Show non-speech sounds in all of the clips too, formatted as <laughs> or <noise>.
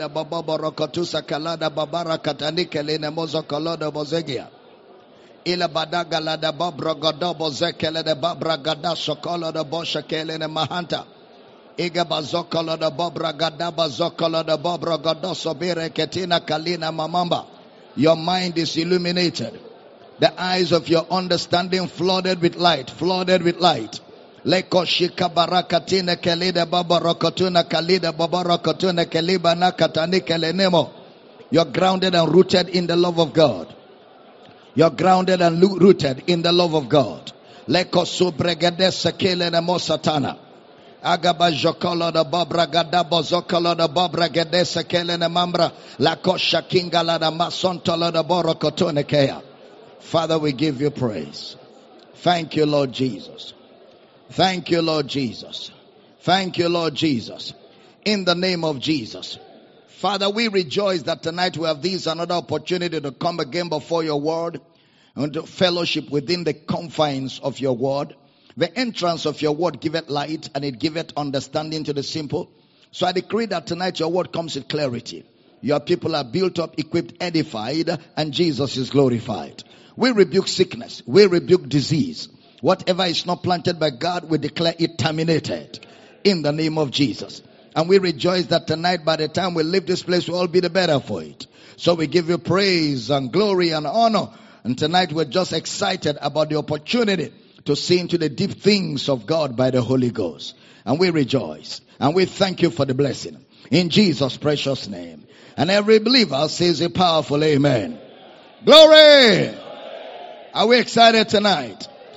kalida baba borokotusa kalada babara katani kelene mozo kolodo bozegia. Ila badaga la da babra godo bozekele de babra gada sokolo de bosha kelene mahanta. Iga bazokolo de babra gada bazokolo de babra godo sobire ketina kalina mamamba. Your mind is illuminated. The eyes of your understanding flooded with light, flooded with light. Leko shika barakatina kelida babarokotuna kalida babarokotuna keliba nakatani kelenemo. You're grounded and rooted in the love of God. You're grounded and rooted in the love of God. Leko subregedesa kelenemo satana. Agaba jokolo da babra gadabo zokolo da babra gedesa kelene mambra. La kosha kinga la da masontolo da borokotune kea. Father, we give you praise. Thank you, Lord Jesus. Thank you, Lord Jesus. Thank you, Lord Jesus. In the name of Jesus. Father, we rejoice that tonight we have this another opportunity to come again before your word and to fellowship within the confines of your word. The entrance of your word giveth light and it giveth understanding to the simple. So I decree that tonight your word comes with clarity. Your people are built up, equipped, edified, and Jesus is glorified. We rebuke sickness. We rebuke disease. Whatever is not planted by God, we declare it terminated in the name of Jesus. And we rejoice that tonight, by the time we leave this place, we'll all be the better for it. So we give you praise and glory and honor. And tonight we're just excited about the opportunity to see into the deep things of God by the Holy Ghost. And we rejoice. And we thank you for the blessing. In Jesus' precious name. And every believer says a powerful amen. Glory! Are we excited tonight?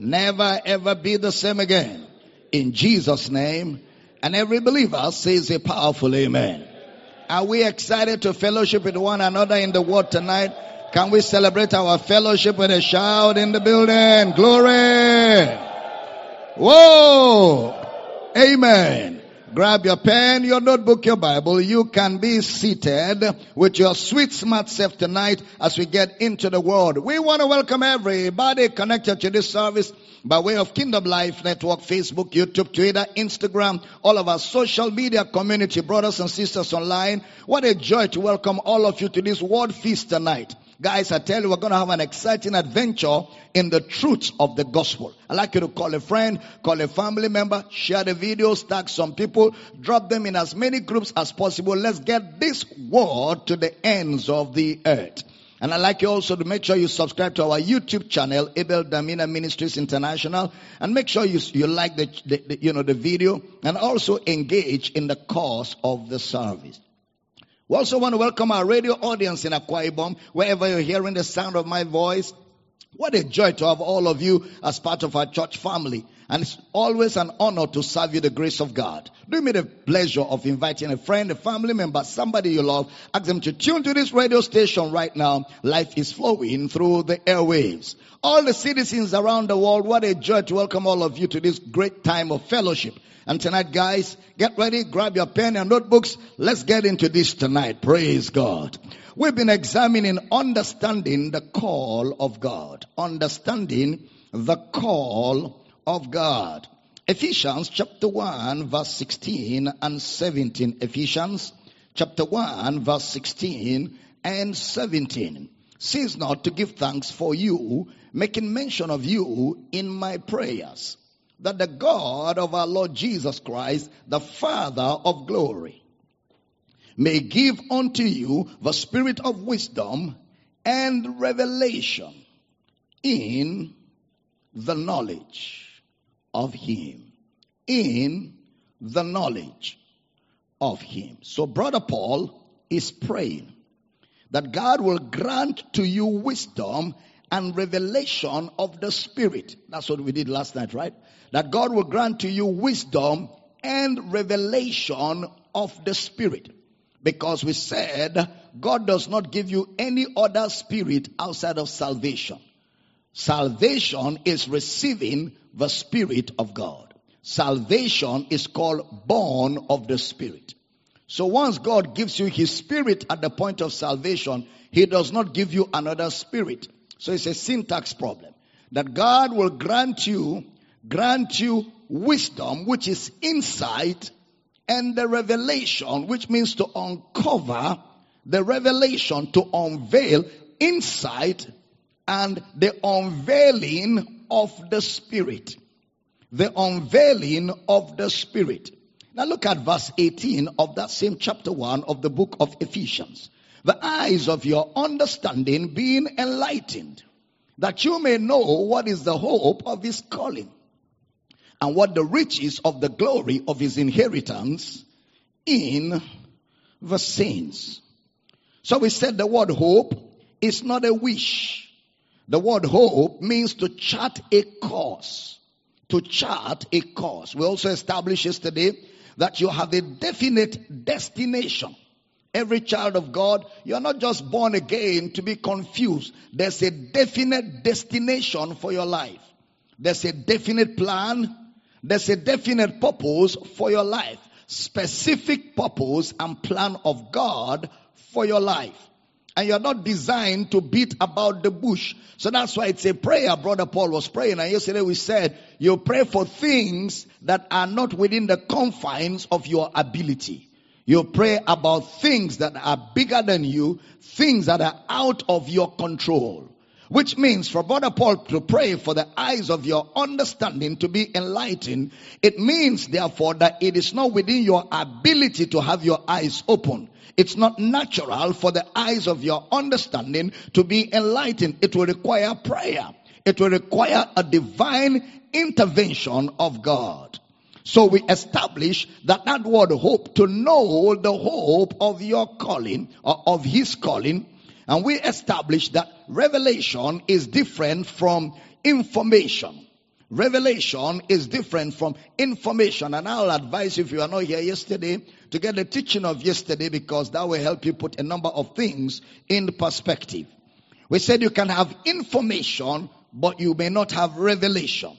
Never ever be the same again. In Jesus' name. And every believer says a powerful amen. Are we excited to fellowship with one another in the word tonight? Can we celebrate our fellowship with a shout in the building? Glory! Whoa! Amen. Grab your pen, your notebook, your Bible. You can be seated with your sweet smart self tonight as we get into the word. We want to welcome everybody connected to this service by way of Kingdom Life Network, Facebook, YouTube, Twitter, Instagram, all of our social media community, brothers and sisters online. What a joy to welcome all of you to this word feast tonight. Guys, I tell you, we're going to have an exciting adventure in the truth of the gospel. I'd like you to call a friend, call a family member, share the videos, tag some people, drop them in as many groups as possible. Let's get this word to the ends of the earth. And I'd like you also to make sure you subscribe to our YouTube channel, Abel Damina Ministries International, and make sure you, you like the, the, the, you know, the video and also engage in the course of the service. We also want to welcome our radio audience in Akwa Ibom, wherever you're hearing the sound of my voice. What a joy to have all of you as part of our church family. And it's always an honor to serve you the grace of God. Do me the pleasure of inviting a friend, a family member, somebody you love. Ask them to tune to this radio station right now. Life is flowing through the airwaves. All the citizens around the world, what a joy to welcome all of you to this great time of fellowship. And tonight, guys, get ready, grab your pen and notebooks. Let's get into this tonight. Praise God. We've been examining understanding the call of God. Understanding the call of God. Ephesians chapter 1 verse 16 and 17. Ephesians chapter 1 verse 16 and 17. Cease not to give thanks for you, making mention of you in my prayers that the God of our Lord Jesus Christ, the Father of glory, may give unto you the spirit of wisdom and revelation in the knowledge of Him. In the knowledge of Him. So, Brother Paul is praying that God will grant to you wisdom and revelation of the Spirit. That's what we did last night, right? That God will grant to you wisdom and revelation of the Spirit. Because we said God does not give you any other spirit outside of salvation. Salvation is receiving the Spirit of God. Salvation is called born of the Spirit. So once God gives you His Spirit at the point of salvation, He does not give you another Spirit. So it's a syntax problem. That God will grant you, grant you wisdom, which is insight, and the revelation, which means to uncover the revelation, to unveil insight and the unveiling of the Spirit. The unveiling of the Spirit. Now look at verse 18 of that same chapter 1 of the book of Ephesians. The eyes of your understanding being enlightened, that you may know what is the hope of his calling, and what the riches of the glory of his inheritance in the saints. So we said the word hope is not a wish. The word hope means to chart a course. To chart a course. We also established yesterday that you have a definite destination. Every child of God, you are not just born again to be confused. There's a definite destination for your life. There's a definite plan. There's a definite purpose for your life. Specific purpose and plan of God for your life. And you're not designed to beat about the bush. So that's why it's a prayer. Brother Paul was praying. And yesterday we said, you pray for things that are not within the confines of your ability. You pray about things that are bigger than you, things that are out of your control. Which means for Brother Paul to pray for the eyes of your understanding to be enlightened, it means therefore that it is not within your ability to have your eyes open. It's not natural for the eyes of your understanding to be enlightened. It will require prayer. It will require a divine intervention of God. So we establish that that word hope, to know the hope of your calling, or of his calling, and we established that revelation is different from information. Revelation is different from information. And I'll advise if you are not here yesterday to get the teaching of yesterday because that will help you put a number of things in perspective. We said you can have information, but you may not have revelation.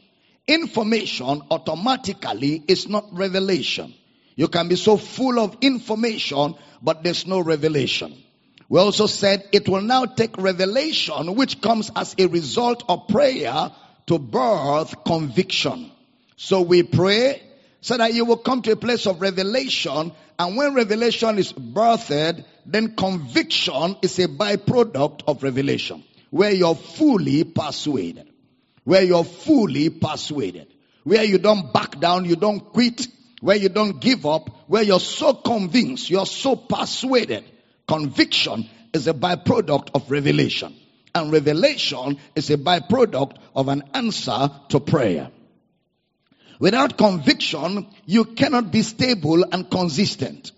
Information automatically is not revelation. You can be so full of information, but there's no revelation. We also said it will now take revelation, which comes as a result of prayer to birth conviction. So we pray so that you will come to a place of revelation. And when revelation is birthed, then conviction is a byproduct of revelation, where you're fully persuaded. Where you're fully persuaded. Where you don't back down, you don't quit, where you don't give up, where you're so convinced, you're so persuaded Conviction is a byproduct of revelation. And revelation is a byproduct of an answer to prayer. Without conviction, you cannot be stable and consistent.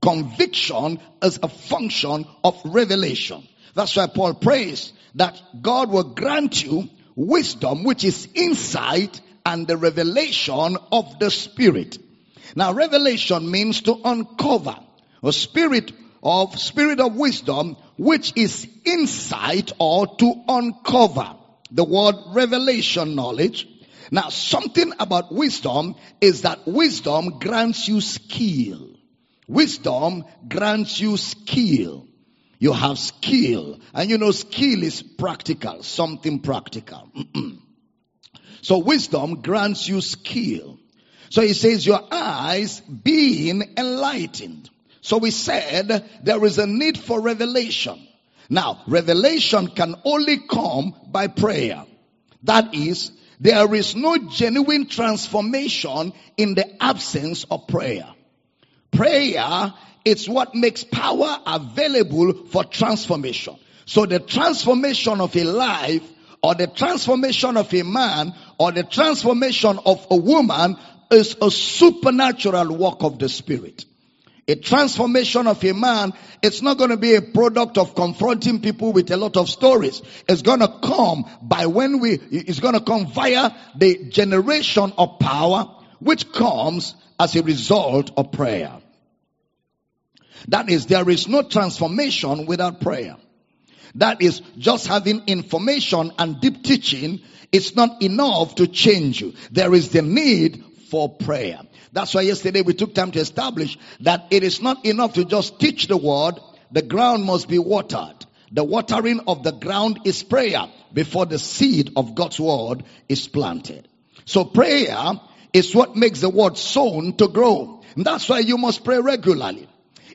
Conviction is a function of revelation. That's why Paul prays that God will grant you wisdom, which is insight and the revelation of the Spirit. Now, revelation means to uncover. A spirit of spirit of wisdom, which is insight or to uncover. The word revelation knowledge. Now something about wisdom is that wisdom grants you skill. Wisdom grants you skill. You have skill. And you know skill is practical, something practical. <clears throat> so wisdom grants you skill. So he says your eyes being enlightened. So we said there is a need for revelation. Now, revelation can only come by prayer. That is, there is no genuine transformation in the absence of prayer. Prayer is what makes power available for transformation. So the transformation of a life or the transformation of a man or the transformation of a woman is a supernatural work of the spirit. A transformation of a man, it's not going to be a product of confronting people with a lot of stories. It's going to come by when we, it's going to come via the generation of power, which comes as a result of prayer. That is, there is no transformation without prayer. That is, just having information and deep teaching is not enough to change you. There is the need for prayer. That's why yesterday we took time to establish that it is not enough to just teach the word. The ground must be watered. The watering of the ground is prayer before the seed of God's word is planted. So prayer is what makes the word sown to grow. And that's why you must pray regularly.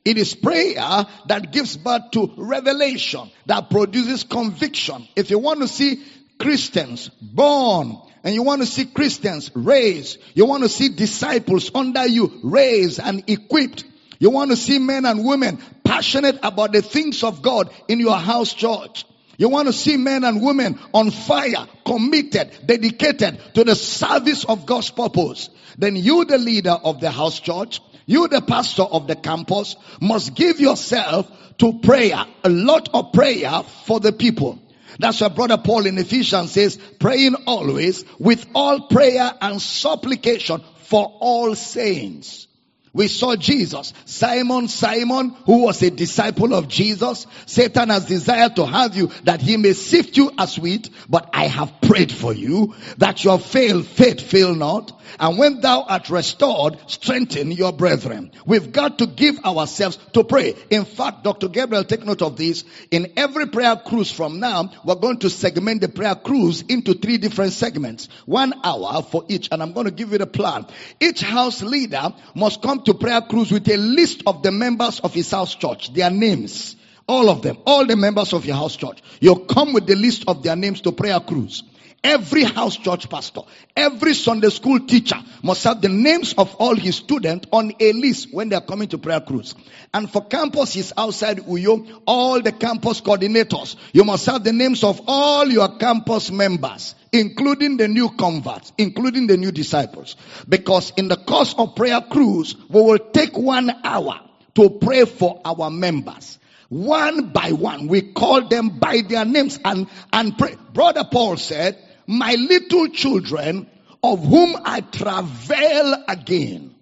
It is prayer that gives birth to revelation, that produces conviction. If you want to see Christians born and you want to see Christians raised, you want to see disciples under you raised and equipped, you want to see men and women passionate about the things of God in your house church. You want to see men and women on fire, committed, dedicated to the service of God's purpose. Then you, the leader of the house church, you, the pastor of the campus, must give yourself to prayer, a lot of prayer for the people. That's why brother Paul in Ephesians says, praying always with all prayer and supplication for all saints. We saw Jesus. Simon, Simon, who was a disciple of Jesus. Satan has desired to have you that he may sift you as wheat, but I have prayed for you that your faith fail not. And when thou art restored, strengthen your brethren. We've got to give ourselves to pray. In fact, Dr. Gabriel, take note of this. In every prayer cruise from now, we're going to segment the prayer cruise into three different segments. One hour for each. And I'm going to give you the plan. Each house leader must come to prayer cruise with a list of the members of his house church, their names. All of them, all the members of your house church. You come with the list of their names to prayer cruise. Every house church pastor, every Sunday school teacher must have the names of all his students on a list when they are coming to prayer cruise. And for campuses outside Uyo, all the campus coordinators, you must have the names of all your campus members, including the new converts, including the new disciples. Because in the course of prayer cruise, we will take one hour to pray for our members one by one. We call them by their names and, and pray. Brother Paul said, my little children of whom I travail again.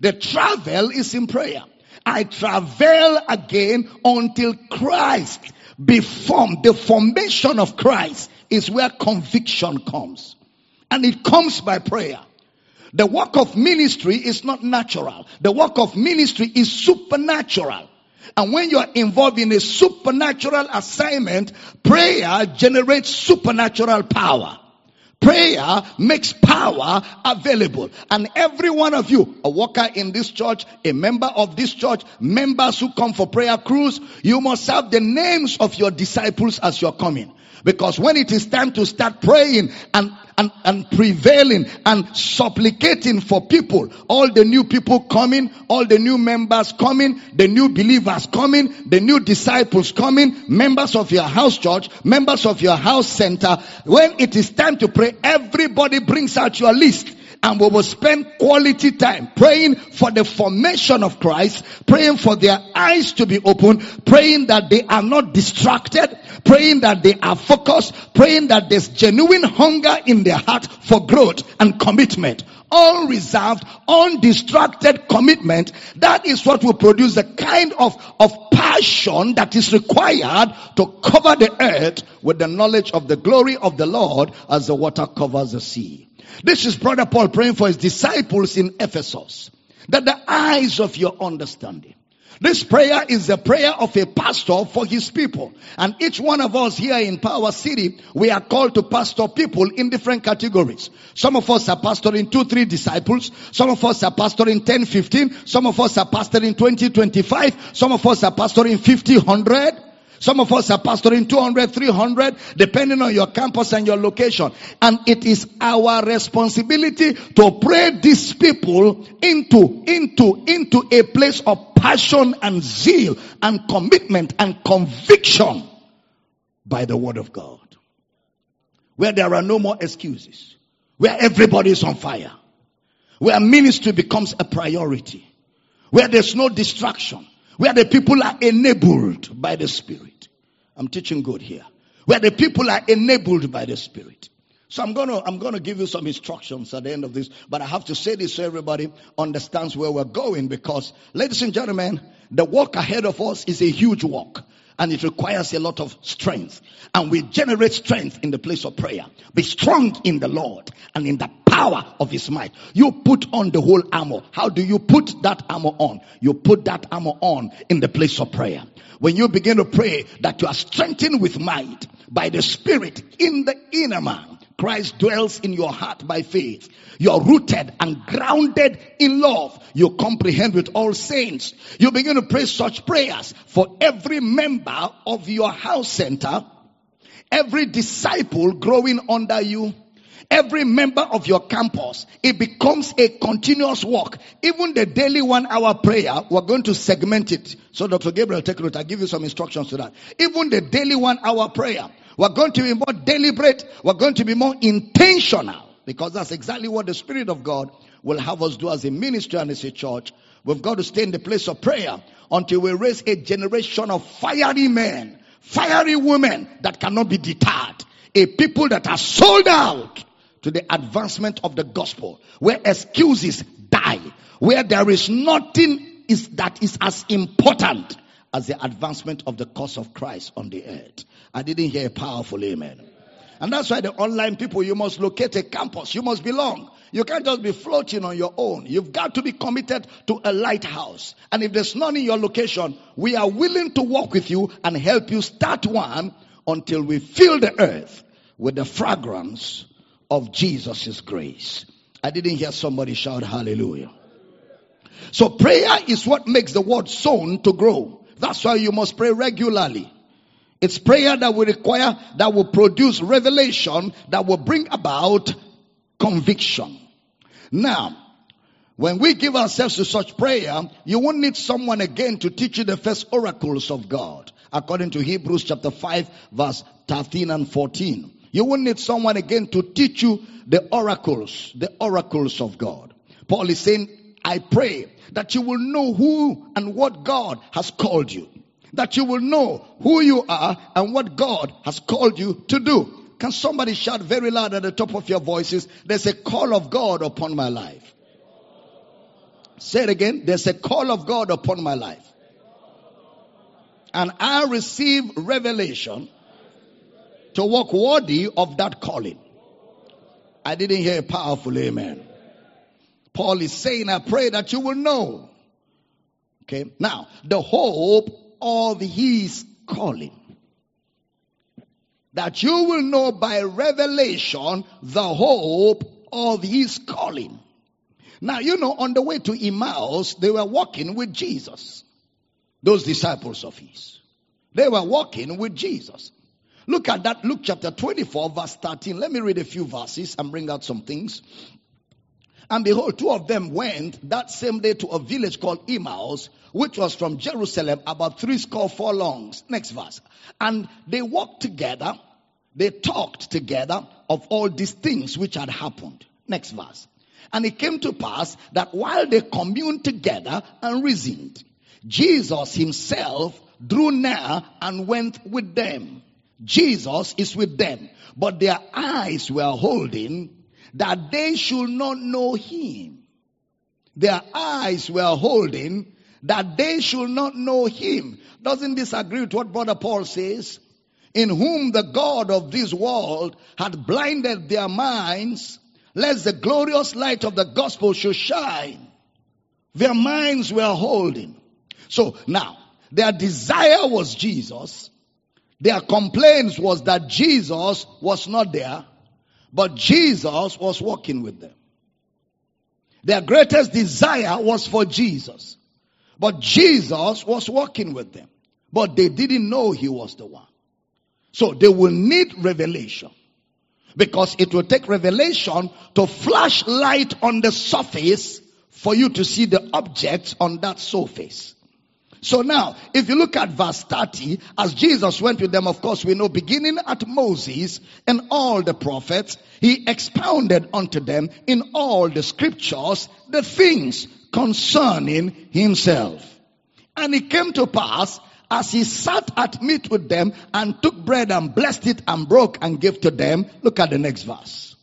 The travel is in prayer. I travail again until Christ be formed. The formation of Christ is where conviction comes. And it comes by prayer. The work of ministry is not natural. The work of ministry is supernatural. And when you are involved in a supernatural assignment, prayer generates supernatural power. Prayer makes power available. And every one of you, a worker in this church, a member of this church, members who come for prayer cruise, you must have the names of your disciples as you're coming. Because when it is time to start praying and, and, and prevailing and supplicating for people, all the new people coming, all the new members coming, the new believers coming, the new disciples coming, members of your house church, members of your house center, when it is time to pray, everybody brings out your list and we will spend quality time praying for the formation of Christ, praying for their eyes to be open, praying that they are not distracted, praying that they are focused, praying that there's genuine hunger in their heart for growth and commitment. Unreserved, undistracted commitment. That is what will produce the kind of, of passion that is required to cover the earth with the knowledge of the glory of the Lord as the water covers the sea. This is brother Paul praying for his disciples in Ephesus. That the eyes of your understanding. This prayer is the prayer of a pastor for his people. And each one of us here in Power City, we are called to pastor people in different categories. Some of us are pastoring two, three disciples. Some of us are pastoring 10, 15. Some of us are pastoring 20, 25. Some of us are pastoring 50, 100. Some of us are pastoring 200, 300, depending on your campus and your location. And it is our responsibility to pray these people into, into, into a place of passion and zeal and commitment and conviction by the word of God. Where there are no more excuses. Where everybody is on fire. Where ministry becomes a priority. Where there's no distraction where the people are enabled by the Spirit. I'm teaching good here. Where the people are enabled by the Spirit. So I'm gonna, I'm gonna give you some instructions at the end of this, but I have to say this so everybody understands where we're going because, ladies and gentlemen, The walk ahead of us is a huge walk and it requires a lot of strength. And we generate strength in the place of prayer. Be strong in the Lord and in the power of his might. You put on the whole armor. How do you put that armor on? You put that armor on in the place of prayer. When you begin to pray that you are strengthened with might by the spirit in the inner man Christ dwells in your heart by faith. You're rooted and grounded in love. You comprehend with all saints. You begin to pray such prayers for every member of your house center, every disciple growing under you, every member of your campus. It becomes a continuous walk. Even the daily one hour prayer, we're going to segment it. So Dr. Gabriel, take note. I'll give you some instructions to that. Even the daily one hour prayer, we're going to be more deliberate. We're going to be more intentional because that's exactly what the Spirit of God will have us do as a ministry and as a church. We've got to stay in the place of prayer until we raise a generation of fiery men, fiery women that cannot be deterred. A people that are sold out to the advancement of the gospel, where excuses die, where there is nothing is that is as important as the advancement of the cause of Christ on the earth. I didn't hear a powerful amen. And that's why the online people, you must locate a campus. You must belong. You can't just be floating on your own. You've got to be committed to a lighthouse. And if there's none in your location, we are willing to work with you and help you start one until we fill the earth with the fragrance of Jesus' grace. I didn't hear somebody shout hallelujah. So prayer is what makes the word sown to grow. That's why you must pray regularly. It's prayer that will require, that will produce revelation, that will bring about conviction. Now, when we give ourselves to such prayer, you won't need someone again to teach you the first oracles of God. According to Hebrews chapter 5 verse 13 and 14. You won't need someone again to teach you the oracles, the oracles of God. Paul is saying, I pray that you will know who and what God has called you that you will know who you are and what God has called you to do. Can somebody shout very loud at the top of your voices? There's a call of God upon my life. Say it again. There's a call of God upon my life. And I receive revelation to walk worthy of that calling. I didn't hear a powerful amen. Paul is saying, I pray that you will know. Okay. Now, the hope of his calling. That you will know by revelation the hope of his calling. Now, you know, on the way to Emmaus, they were walking with Jesus. Those disciples of his. They were walking with Jesus. Look at that, Luke chapter 24, verse 13. Let me read a few verses and bring out some things. And behold, two of them went that same day to a village called Emmaus, which was from Jerusalem about three score four furlongs. Next verse. And they walked together, they talked together of all these things which had happened. Next verse. And it came to pass that while they communed together and reasoned, Jesus himself drew near and went with them. Jesus is with them, but their eyes were holding that they should not know him. Their eyes were holding that they should not know him. Doesn't this agree with what brother Paul says? In whom the God of this world had blinded their minds, lest the glorious light of the gospel should shine. Their minds were holding. So now, their desire was Jesus. Their complaints was that Jesus was not there. But Jesus was walking with them. Their greatest desire was for Jesus. But Jesus was walking with them. But they didn't know he was the one. So they will need revelation. Because it will take revelation to flash light on the surface for you to see the objects on that surface. So now, if you look at verse 30, as Jesus went with them, of course, we know beginning at Moses and all the prophets, he expounded unto them in all the scriptures the things concerning himself. And it came to pass as he sat at meat with them and took bread and blessed it and broke and gave to them. Look at the next verse.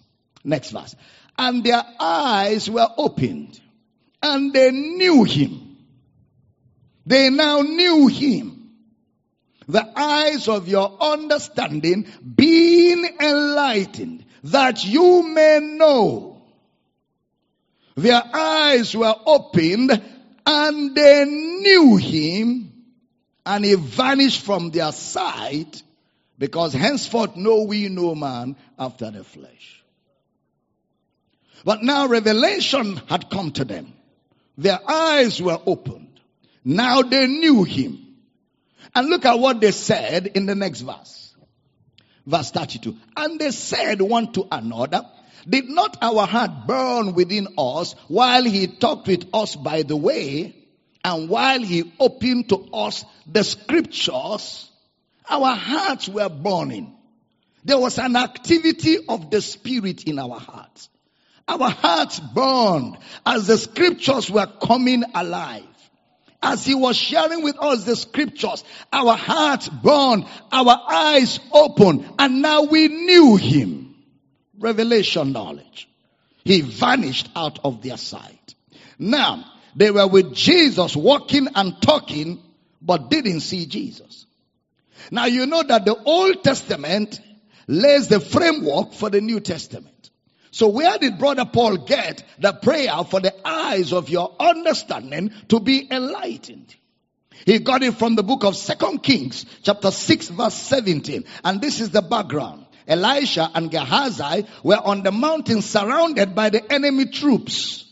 Next verse. And their eyes were opened and they knew him They now knew him. The eyes of your understanding being enlightened that you may know. Their eyes were opened and they knew him and he vanished from their sight because henceforth know we no man after the flesh. But now revelation had come to them. Their eyes were opened. Now they knew him. And look at what they said in the next verse. Verse 32. And they said one to another, did not our heart burn within us while he talked with us by the way and while he opened to us the scriptures? Our hearts were burning. There was an activity of the spirit in our hearts. Our hearts burned as the scriptures were coming alive. As he was sharing with us the scriptures, our hearts burned, our eyes opened, and now we knew him. Revelation knowledge. He vanished out of their sight. Now, they were with Jesus walking and talking, but didn't see Jesus. Now you know that the Old Testament lays the framework for the New Testament. So where did brother Paul get the prayer for the eyes of your understanding to be enlightened? He got it from the book of Second Kings, chapter 6, verse 17. And this is the background. Elisha and Gehazi were on the mountain surrounded by the enemy troops.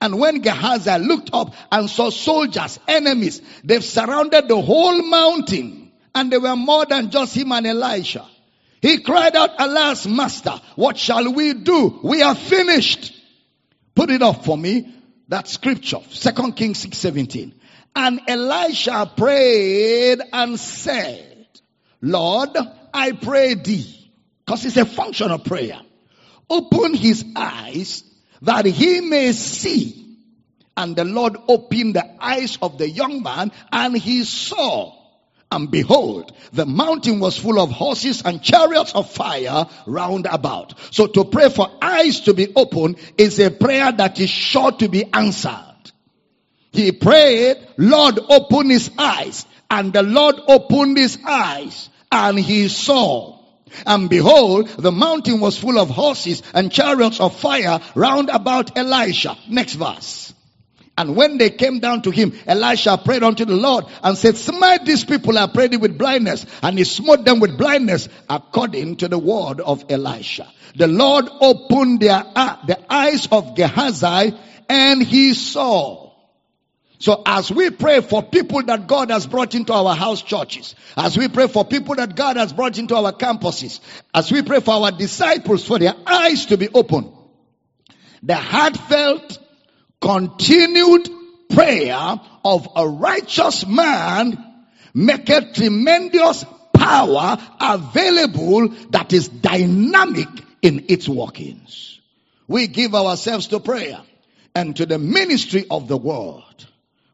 And when Gehazi looked up and saw soldiers, enemies, they've surrounded the whole mountain. And they were more than just him and Elisha. He cried out, alas, master, what shall we do? We are finished. Put it up for me. That scripture, Second Kings 6, 17. And Elisha prayed and said, Lord, I pray thee, because it's a function of prayer. Open his eyes that he may see. And the Lord opened the eyes of the young man and he saw. And behold, the mountain was full of horses and chariots of fire round about. So to pray for eyes to be open is a prayer that is sure to be answered. He prayed, Lord open his eyes. And the Lord opened his eyes and he saw. And behold, the mountain was full of horses and chariots of fire round about Elisha. Next verse. And when they came down to him, Elisha prayed unto the Lord and said, smite these people, I prayed with blindness. And he smote them with blindness according to the word of Elisha. The Lord opened their, uh, the eyes of Gehazi and he saw. So as we pray for people that God has brought into our house churches, as we pray for people that God has brought into our campuses, as we pray for our disciples for their eyes to be open, the heartfelt continued prayer of a righteous man make a tremendous power available that is dynamic in its workings. We give ourselves to prayer and to the ministry of the word.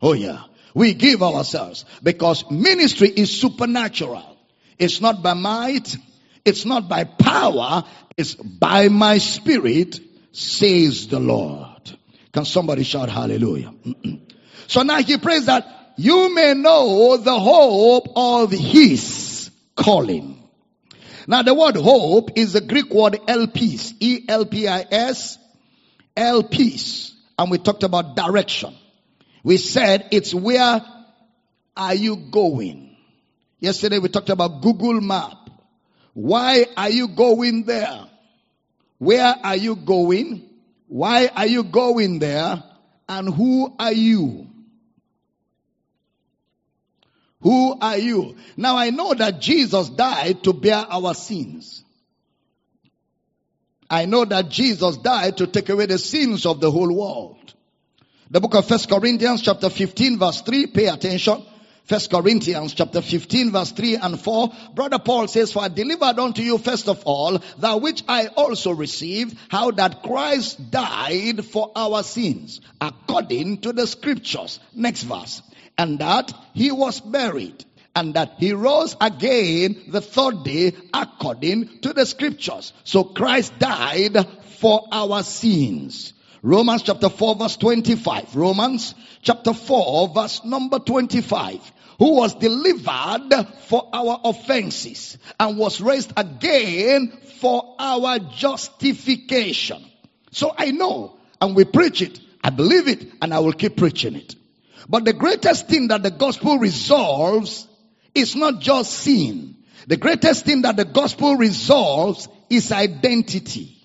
Oh yeah. We give ourselves because ministry is supernatural. It's not by might. It's not by power. It's by my spirit, says the Lord. Can somebody shout hallelujah? so now he prays that you may know the hope of his calling. Now the word hope is the Greek word elpis, E-L-P-I-S, elpis. And we talked about direction. We said it's where are you going? Yesterday we talked about Google map. Why are you going there? Where are you going? Why are you going there? And who are you? Who are you? Now I know that Jesus died to bear our sins. I know that Jesus died to take away the sins of the whole world. The book of First Corinthians chapter 15 verse 3, pay attention. First Corinthians chapter 15 verse 3 and 4, brother Paul says, for I delivered unto you first of all that which I also received, how that Christ died for our sins, according to the scriptures. Next verse. And that he was buried and that he rose again the third day according to the scriptures. So Christ died for our sins Romans chapter 4 verse 25. Romans chapter 4 verse number 25. Who was delivered for our offenses and was raised again for our justification. So I know and we preach it. I believe it and I will keep preaching it. But the greatest thing that the gospel resolves is not just sin. The greatest thing that the gospel resolves is identity.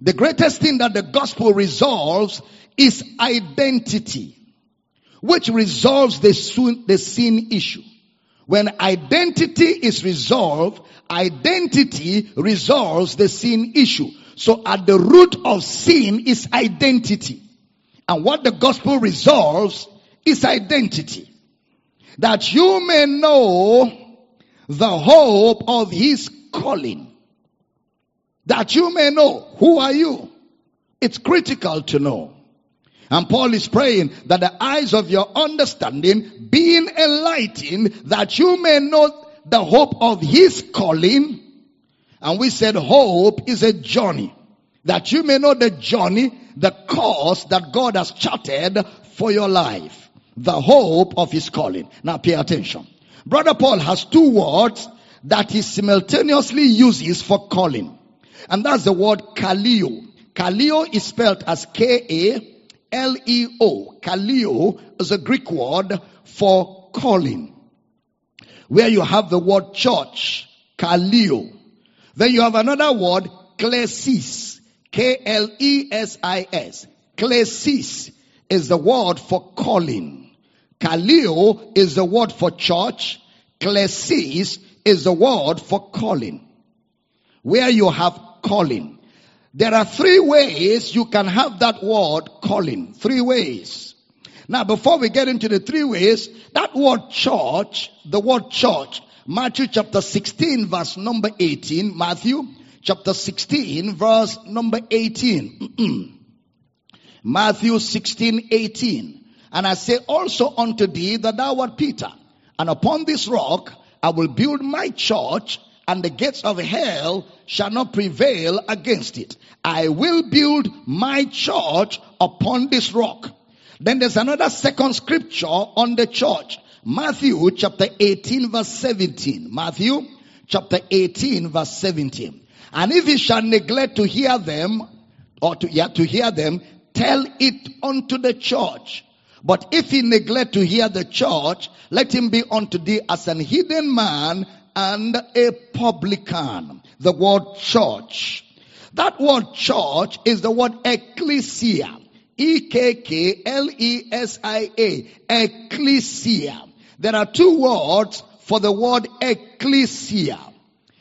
The greatest thing that the gospel resolves is identity, which resolves the sin, the sin issue. When identity is resolved, identity resolves the sin issue. So at the root of sin is identity. And what the gospel resolves is identity. That you may know the hope of his calling that you may know who are you. It's critical to know. And Paul is praying that the eyes of your understanding being enlightened that you may know the hope of his calling. And we said hope is a journey. That you may know the journey, the course that God has charted for your life. The hope of his calling. Now pay attention. Brother Paul has two words that he simultaneously uses for calling. And that's the word kaleo. Kaleo is spelled as K-A-L-E-O. Kaleo is a Greek word for calling. Where you have the word church, kaleo. Then you have another word, klesis. K-L-E-S-I-S. Klesis is the word for calling. Kaleo is the word for church. Klesis is the word for calling. Where you have calling. There are three ways you can have that word calling. Three ways. Now before we get into the three ways, that word church, the word church, Matthew chapter 16 verse number 18, Matthew chapter 16 verse number 18. <clears throat> Matthew 16, 18. And I say also unto thee that thou art Peter, and upon this rock I will build my church, and the gates of hell shall not prevail against it. I will build my church upon this rock. Then there's another second scripture on the church. Matthew chapter 18 verse 17. Matthew chapter 18 verse 17. And if he shall neglect to hear them, or to, yeah, to hear them, tell it unto the church. But if he neglect to hear the church, let him be unto thee as an hidden man and a publican. The word church. That word church is the word ecclesia. E-K-K-L-E-S-I-A. Ecclesia. There are two words for the word ecclesia.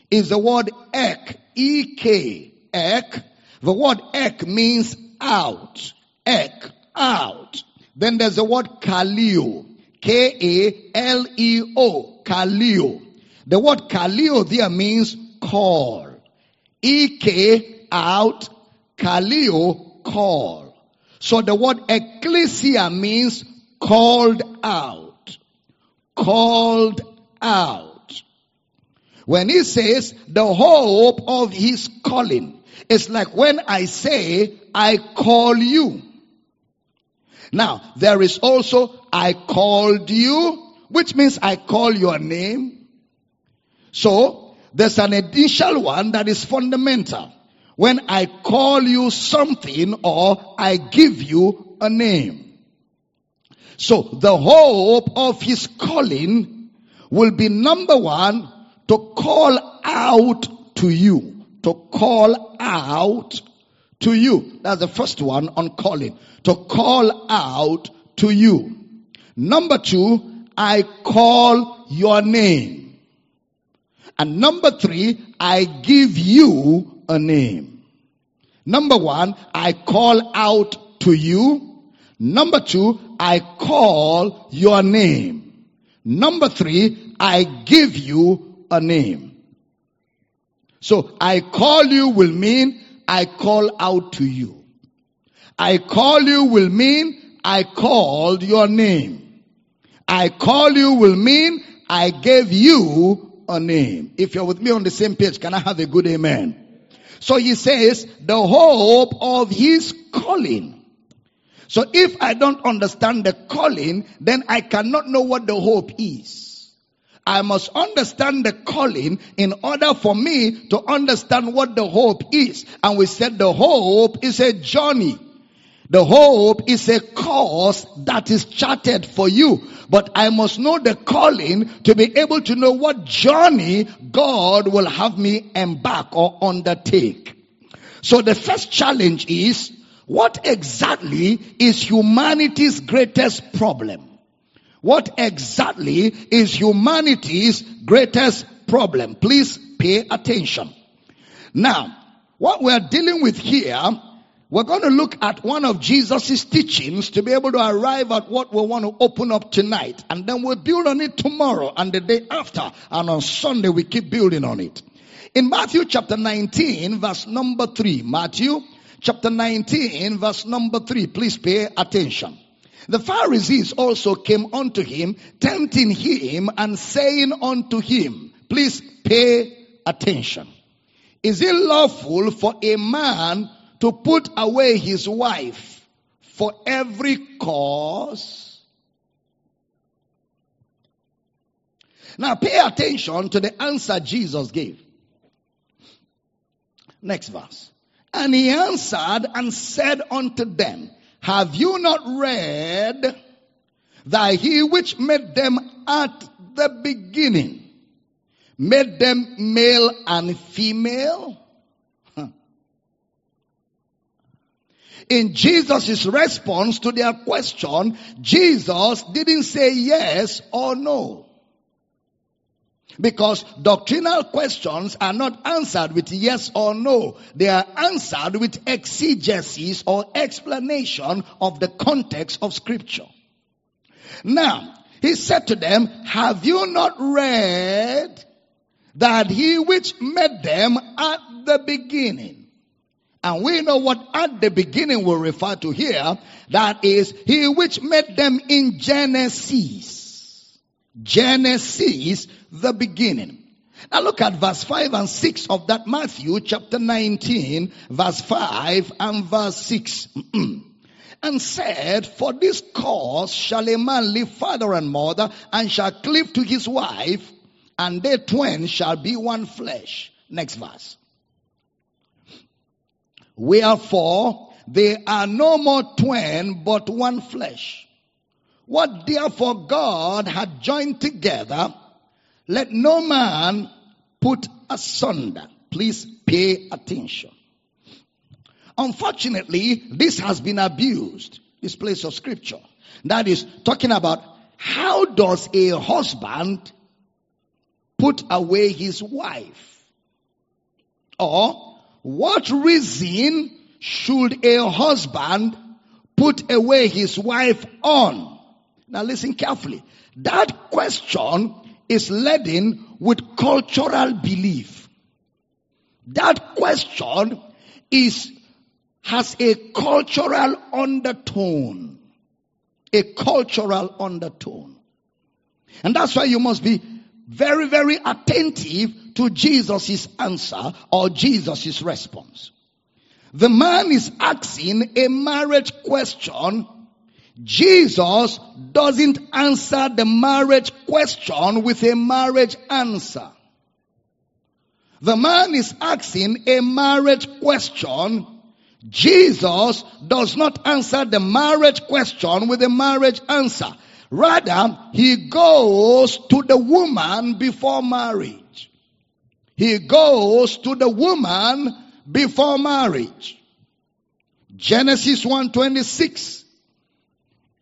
Is the word ek. E-K. Ek. The word ek means out. Ek. Out. Then there's the word kaleo. K-A-L-E-O. Kaleo. The word kaleo there means call. E-K out, kaleo call. So the word ecclesia means called out. Called out. When he says the hope of his calling, it's like when I say, I call you. Now, there is also, I called you, which means I call your name. So, there's an initial one that is fundamental. When I call you something or I give you a name. So, the hope of his calling will be number one, to call out to you. To call out to you. That's the first one on calling. To call out to you. Number two, I call your name. And number three, I give you a name. Number one, I call out to you. Number two, I call your name. Number three, I give you a name. So I call you will mean I call out to you. I call you will mean I called your name. I call you will mean I gave you a name. If you're with me on the same page, can I have a good amen? So he says, the hope of his calling. So if I don't understand the calling, then I cannot know what the hope is. I must understand the calling in order for me to understand what the hope is. And we said the hope is a journey. The hope is a course that is charted for you. But I must know the calling to be able to know what journey God will have me embark or undertake. So the first challenge is, what exactly is humanity's greatest problem? What exactly is humanity's greatest problem? Please pay attention. Now, what we're dealing with here we're going to look at one of Jesus' teachings to be able to arrive at what we want to open up tonight. And then we'll build on it tomorrow and the day after. And on Sunday we keep building on it. In Matthew chapter 19 verse number 3. Matthew chapter 19 verse number 3. Please pay attention. The Pharisees also came unto him, tempting him and saying unto him, please pay attention. Is it lawful for a man to put away his wife for every cause. Now pay attention to the answer Jesus gave. Next verse. And he answered and said unto them, Have you not read that he which made them at the beginning made them male and female? In Jesus' response to their question, Jesus didn't say yes or no. Because doctrinal questions are not answered with yes or no. They are answered with exegesis or explanation of the context of scripture. Now, he said to them, have you not read that he which made them at the beginning and we know what at the beginning we refer to here. That is, he which made them in Genesis. Genesis, the beginning. Now look at verse 5 and 6 of that Matthew chapter 19, verse 5 and verse 6. <clears throat> and said, For this cause shall a man leave father and mother, and shall cleave to his wife, and they twain shall be one flesh. Next verse. Wherefore, they are no more twain, but one flesh. What therefore God had joined together, let no man put asunder. Please pay attention. Unfortunately, this has been abused, this place of scripture. That is talking about how does a husband put away his wife? Or what reason should a husband put away his wife on? Now listen carefully. That question is laden with cultural belief. That question is, has a cultural undertone. A cultural undertone. And that's why you must be very, very attentive to Jesus' answer or Jesus' response. The man is asking a marriage question. Jesus doesn't answer the marriage question with a marriage answer. The man is asking a marriage question. Jesus does not answer the marriage question with a marriage answer. Rather, he goes to the woman before marriage. He goes to the woman before marriage. Genesis 1:26.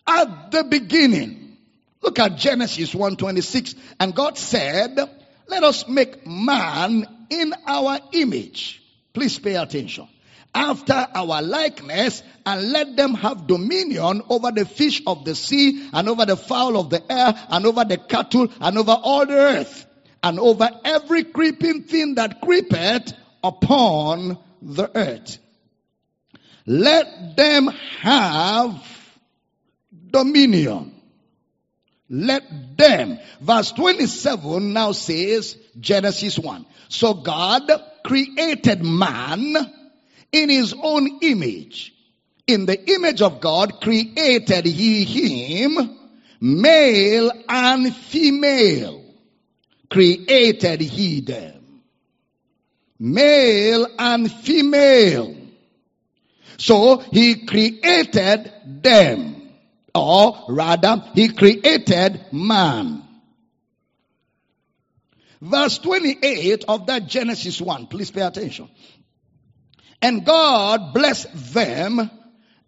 At the beginning. Look at Genesis 1:26 and God said, "Let us make man in our image." Please pay attention after our likeness and let them have dominion over the fish of the sea and over the fowl of the air and over the cattle and over all the earth and over every creeping thing that creepeth upon the earth. Let them have dominion. let them. Verse 27 now says Genesis 1. So God created man in his own image. In the image of God created he him, male and female. Created he them. Male and female. So he created them. Or rather, he created man. Verse 28 of that Genesis 1. Please pay attention. And God blessed them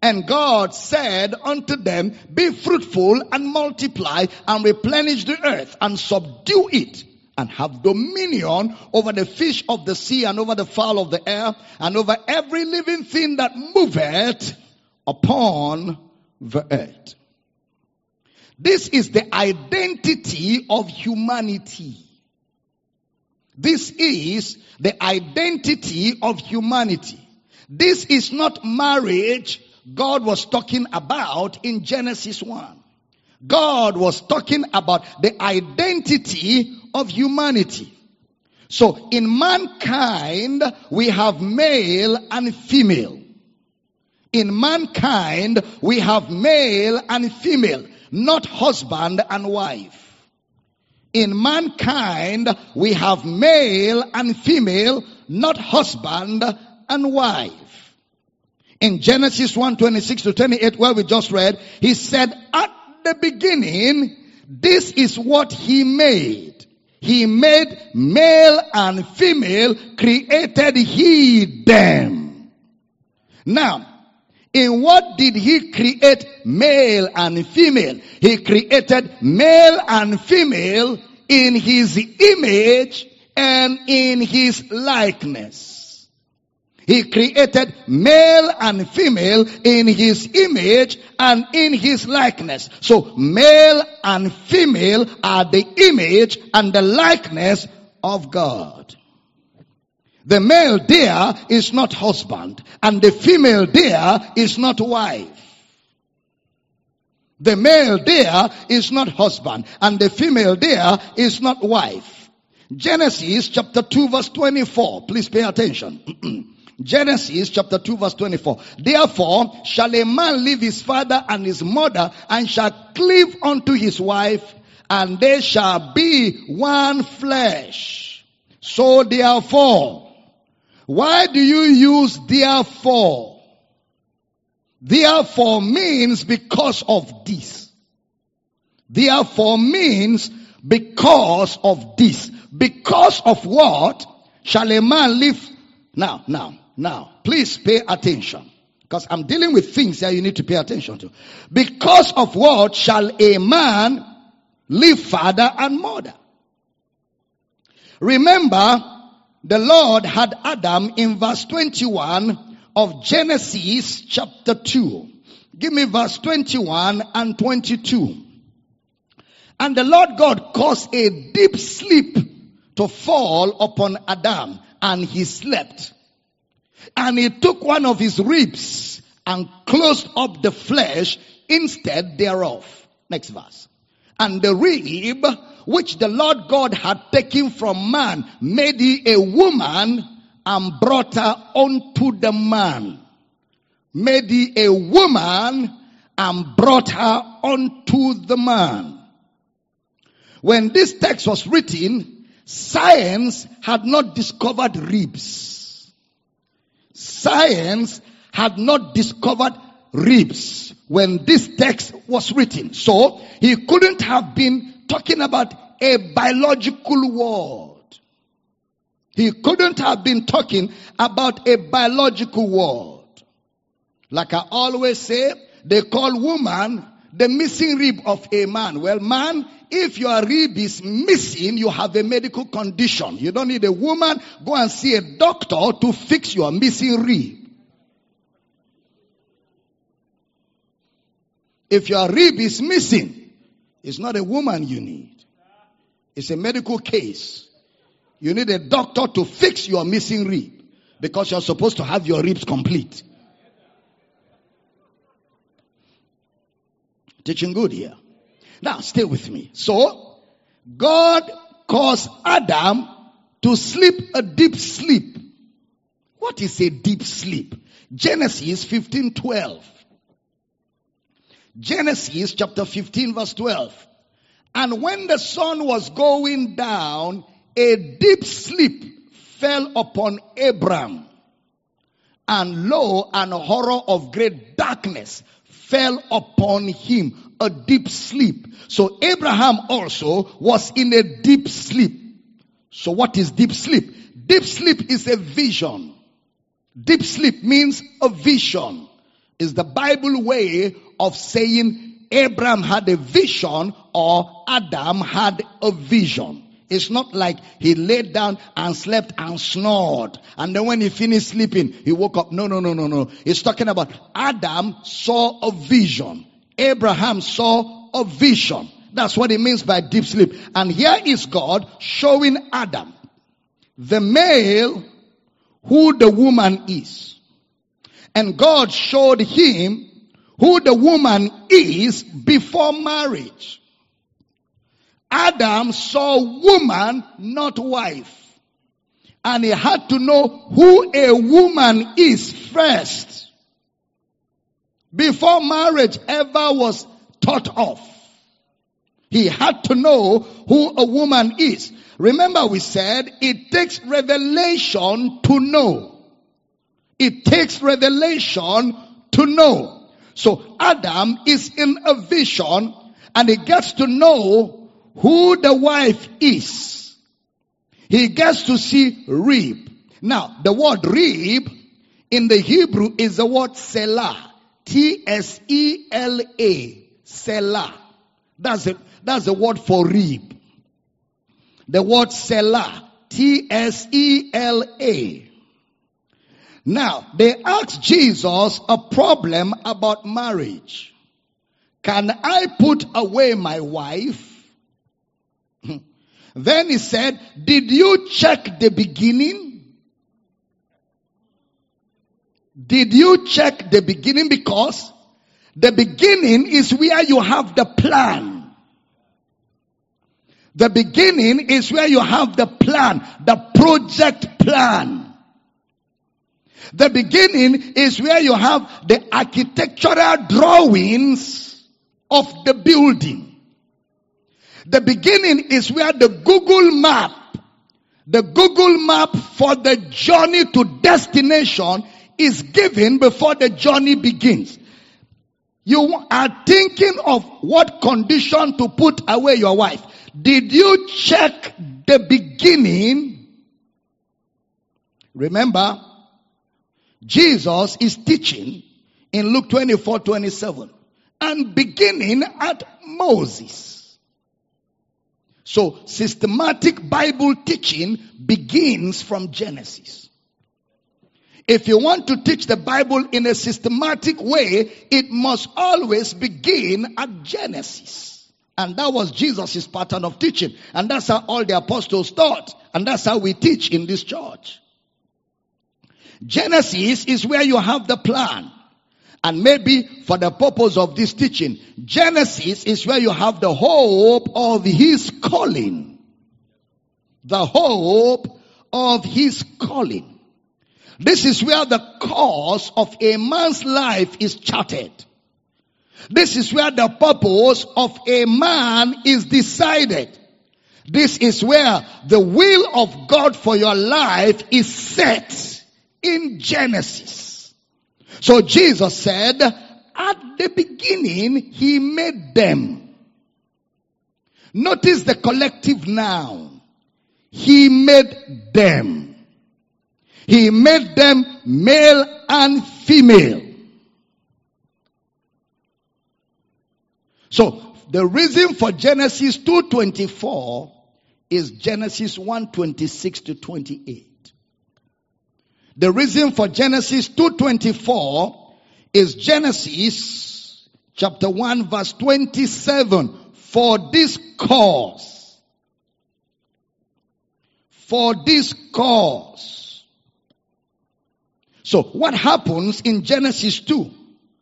and God said unto them, be fruitful and multiply and replenish the earth and subdue it and have dominion over the fish of the sea and over the fowl of the air and over every living thing that moveth upon the earth. This is the identity of humanity. This is the identity of humanity. This is not marriage God was talking about in Genesis 1. God was talking about the identity of humanity. So in mankind, we have male and female. In mankind, we have male and female, not husband and wife. In mankind, we have male and female, not husband and wife. In Genesis 1, 26 to 28, where we just read, he said, at the beginning, this is what he made. He made male and female, created he them. Now, in what did he create male and female? He created male and female in his image and in his likeness. He created male and female in his image and in his likeness. So male and female are the image and the likeness of God. The male there is not husband and the female there is not wife. The male there is not husband and the female there is not wife. Genesis chapter 2 verse 24. Please pay attention. <clears throat> Genesis chapter 2 verse 24. Therefore shall a man leave his father and his mother and shall cleave unto his wife and they shall be one flesh. So therefore, why do you use therefore? Therefore means because of this. Therefore means because of this. Because of what shall a man live? Now, now, now, please pay attention. Because I'm dealing with things that you need to pay attention to. Because of what shall a man leave father and mother? Remember, the Lord had Adam in verse 21 of Genesis chapter 2. Give me verse 21 and 22. And the Lord God caused a deep sleep to fall upon Adam and he slept. And he took one of his ribs and closed up the flesh instead thereof. Next verse. And the rib which the Lord God had taken from man made he a woman and brought her unto the man. Made he a woman and brought her unto the man. When this text was written, science had not discovered ribs. Science had not discovered ribs when this text was written. So he couldn't have been talking about a biological world. He couldn't have been talking about a biological world. Like I always say, they call woman the missing rib of a man. Well, man, if your rib is missing, you have a medical condition. You don't need a woman. Go and see a doctor to fix your missing rib. If your rib is missing, it's not a woman you need. It's a medical case. You need a doctor to fix your missing rib because you're supposed to have your ribs complete. Teaching good here. Now, stay with me. So, God caused Adam to sleep a deep sleep. What is a deep sleep? Genesis 15 12. Genesis chapter 15 verse 12. And when the sun was going down, a deep sleep fell upon Abram. And lo, an horror of great darkness fell upon him, a deep sleep. So Abraham also was in a deep sleep. So what is deep sleep? Deep sleep is a vision. Deep sleep means a vision. Is the Bible way of saying Abraham had a vision or Adam had a vision. It's not like he laid down and slept and snored. And then when he finished sleeping, he woke up. No, no, no, no, no. It's talking about Adam saw a vision. Abraham saw a vision. That's what it means by deep sleep. And here is God showing Adam the male who the woman is. And God showed him who the woman is before marriage. Adam saw woman, not wife. And he had to know who a woman is first. Before marriage ever was thought of. He had to know who a woman is. Remember we said it takes revelation to know. It takes revelation to know. So Adam is in a vision and he gets to know who the wife is. He gets to see rib. Now, the word rib in the Hebrew is the word tsela. T-S-E-L-A. Tsela. That's it. That's the word for rib. The word Tsela. T-S-E-L-A. Now, they asked Jesus a problem about marriage. Can I put away my wife? <laughs> then he said, did you check the beginning? Did you check the beginning? Because the beginning is where you have the plan. The beginning is where you have the plan, the project plan. The beginning is where you have the architectural drawings of the building. The beginning is where the Google map, the Google map for the journey to destination is given before the journey begins. You are thinking of what condition to put away your wife. Did you check the beginning? Remember, Jesus is teaching in Luke 24, 27 and beginning at Moses. So systematic Bible teaching begins from Genesis. If you want to teach the Bible in a systematic way, it must always begin at Genesis. And that was Jesus' pattern of teaching. And that's how all the apostles taught. And that's how we teach in this church. Genesis is where you have the plan. And maybe for the purpose of this teaching, Genesis is where you have the hope of his calling. The hope of his calling. This is where the course of a man's life is charted. This is where the purpose of a man is decided. This is where the will of God for your life is set in Genesis. So Jesus said, at the beginning, He made them. Notice the collective noun. He made them. He made them male and female. So the reason for Genesis 2:24 is Genesis 1:26 to 28. The reason for Genesis 2:24 is Genesis chapter 1 verse 27 for this cause for this cause. So what happens in Genesis 2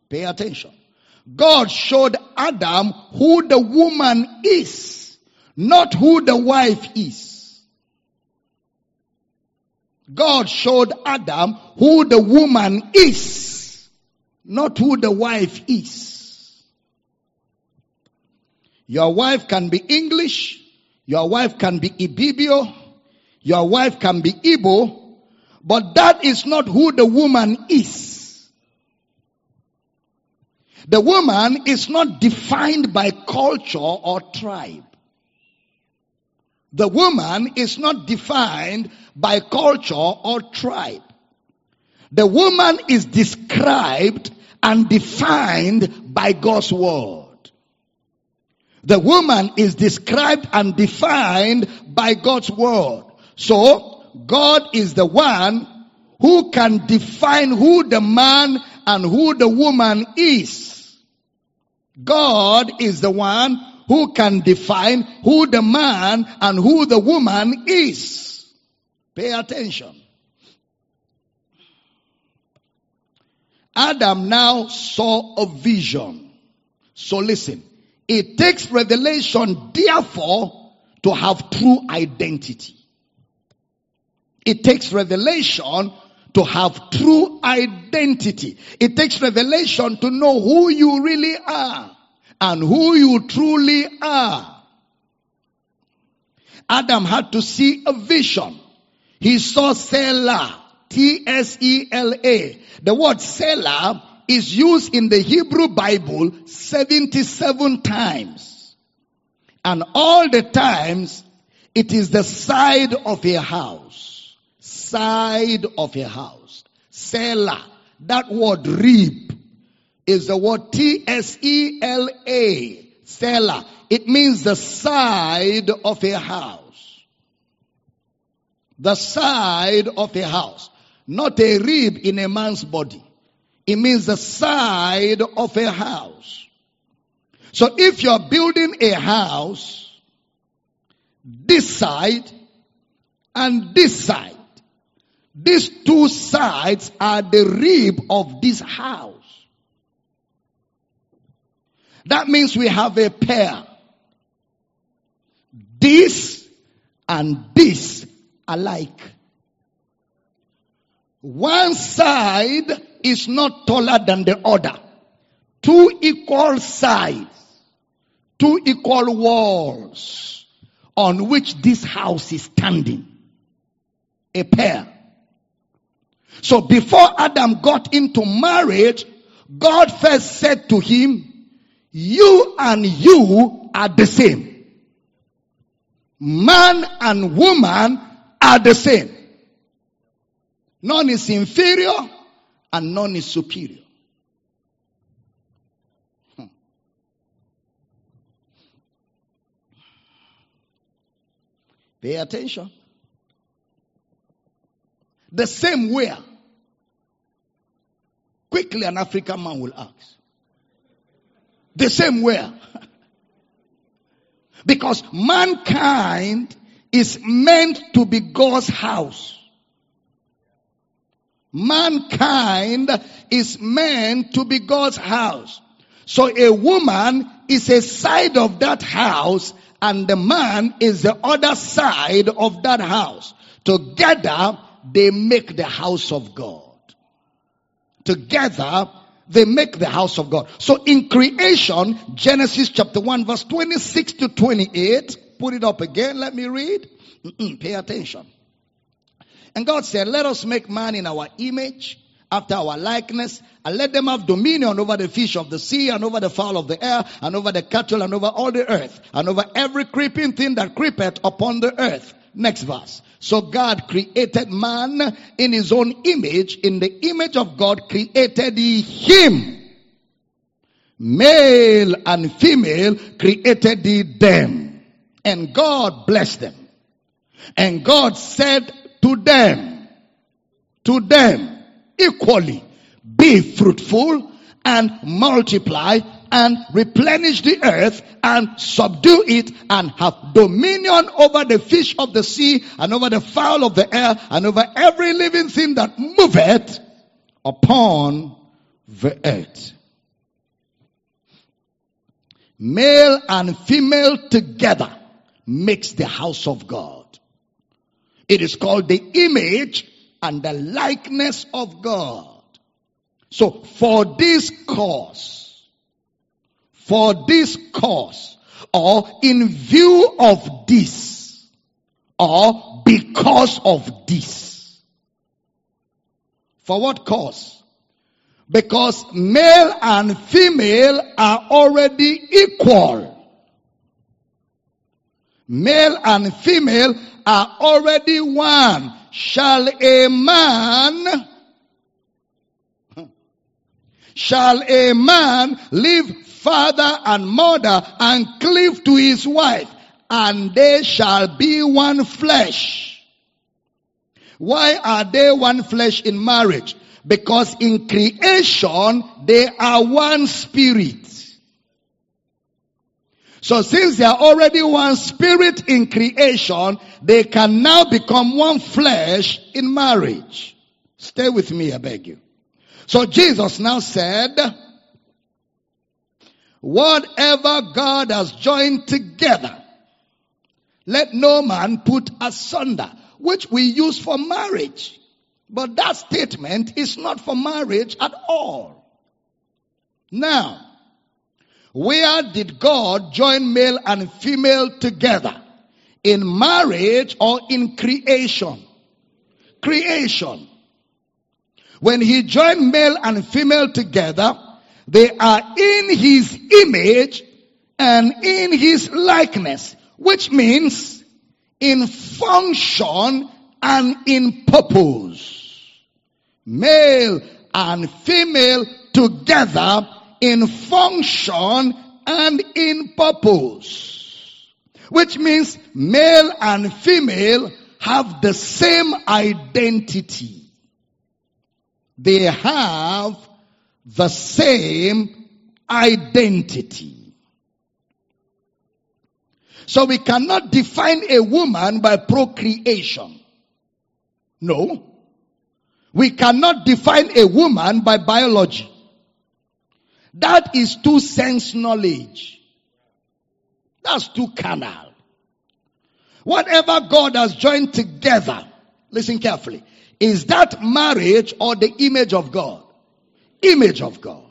pay attention. God showed Adam who the woman is, not who the wife is. God showed Adam who the woman is, not who the wife is. Your wife can be English, your wife can be Ibibio, your wife can be Igbo, but that is not who the woman is. The woman is not defined by culture or tribe. The woman is not defined by culture or tribe. The woman is described and defined by God's word. The woman is described and defined by God's word. So, God is the one who can define who the man and who the woman is. God is the one who can define who the man and who the woman is. Pay attention. Adam now saw a vision. So listen. It takes revelation, therefore, to have true identity. It takes revelation to have true identity. It takes revelation to know who you really are and who you truly are. Adam had to see a vision. He saw Tsela, T-S-E-L-A. The word Tsela is used in the Hebrew Bible 77 times. And all the times, it is the side of a house side of a house. Tsela. That word reap is the word T-S-E-L-A. Tsela. It means the side of a house. The side of a house. Not a rib in a man's body. It means the side of a house. So if you're building a house, this side and this side, these two sides are the rib of this house. That means we have a pair. This and this alike. One side is not taller than the other. Two equal sides. Two equal walls on which this house is standing. A pair. So before Adam got into marriage, God first said to him, you and you are the same. Man and woman are the same. None is inferior and none is superior. Hmm. Pay attention. The same way. Quickly an African man will ask. The same way. <laughs> because mankind is meant to be God's house. Mankind is meant to be God's house. So a woman is a side of that house and the man is the other side of that house. Together, they make the house of God. Together, they make the house of God. So in creation, Genesis chapter 1 verse 26 to 28, put it up again, let me read. Mm-mm, pay attention. And God said, let us make man in our image, after our likeness, and let them have dominion over the fish of the sea, and over the fowl of the air, and over the cattle, and over all the earth, and over every creeping thing that creepeth upon the earth. Next verse. So God created man in his own image. In the image of God created he him. Male and female created he them. And God blessed them. And God said to them, to them equally, be fruitful and multiply and replenish the earth and subdue it and have dominion over the fish of the sea and over the fowl of the air and over every living thing that moveth upon the earth. Male and female together makes the house of God. It is called the image and the likeness of God. So for this cause, for this cause, or in view of this, or because of this. For what cause? Because male and female are already equal. Male and female are already one. Shall a man, shall a man leave father and mother and cleave to his wife and they shall be one flesh. Why are they one flesh in marriage? Because in creation, they are one spirit. So since they are already one spirit in creation, they can now become one flesh in marriage. Stay with me, I beg you. So Jesus now said, whatever God has joined together, let no man put asunder, which we use for marriage. But that statement is not for marriage at all. Now, where did God join male and female together? In marriage or in creation? Creation. When he joined male and female together, they are in his image and in his likeness, which means in function and in purpose. Male and female together in function and in purpose. Which means male and female have the same identity. They have the same identity. So we cannot define a woman by procreation. No. We cannot define a woman by biology. That is too sense knowledge. That's too carnal. Whatever God has joined together, listen carefully, is that marriage or the image of God? Image of God.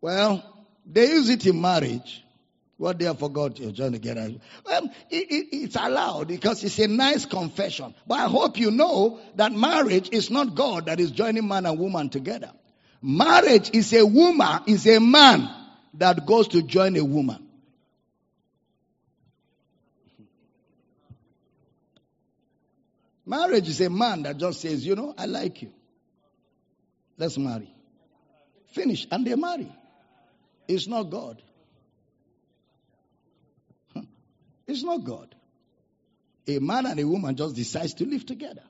Well, they use it in marriage. What they have forgot you're joining together. Well, it, it, it's allowed because it's a nice confession. But I hope you know that marriage is not God that is joining man and woman together. Marriage is a woman, is a man that goes to join a woman. Marriage is a man that just says, you know, I like you. Let's marry. Finish. And they marry. It's not God. It's not God. A man and a woman just decides to live together.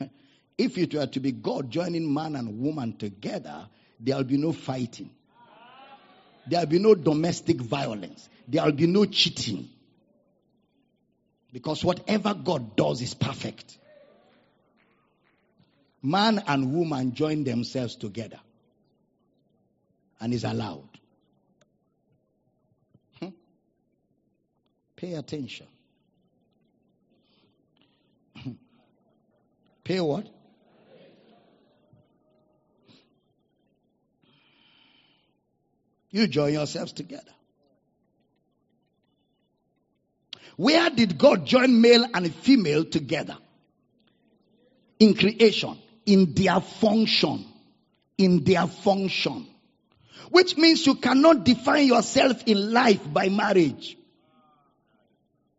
<laughs> If it were to be God joining man and woman together, there'll be no fighting. There'll be no domestic violence. There'll be no cheating. Because whatever God does is perfect. Man and woman join themselves together and is allowed. Hmm? Pay attention. Pay what? You join yourselves together. Where did God join male and female together? In creation, in their function. In their function. Which means you cannot define yourself in life by marriage.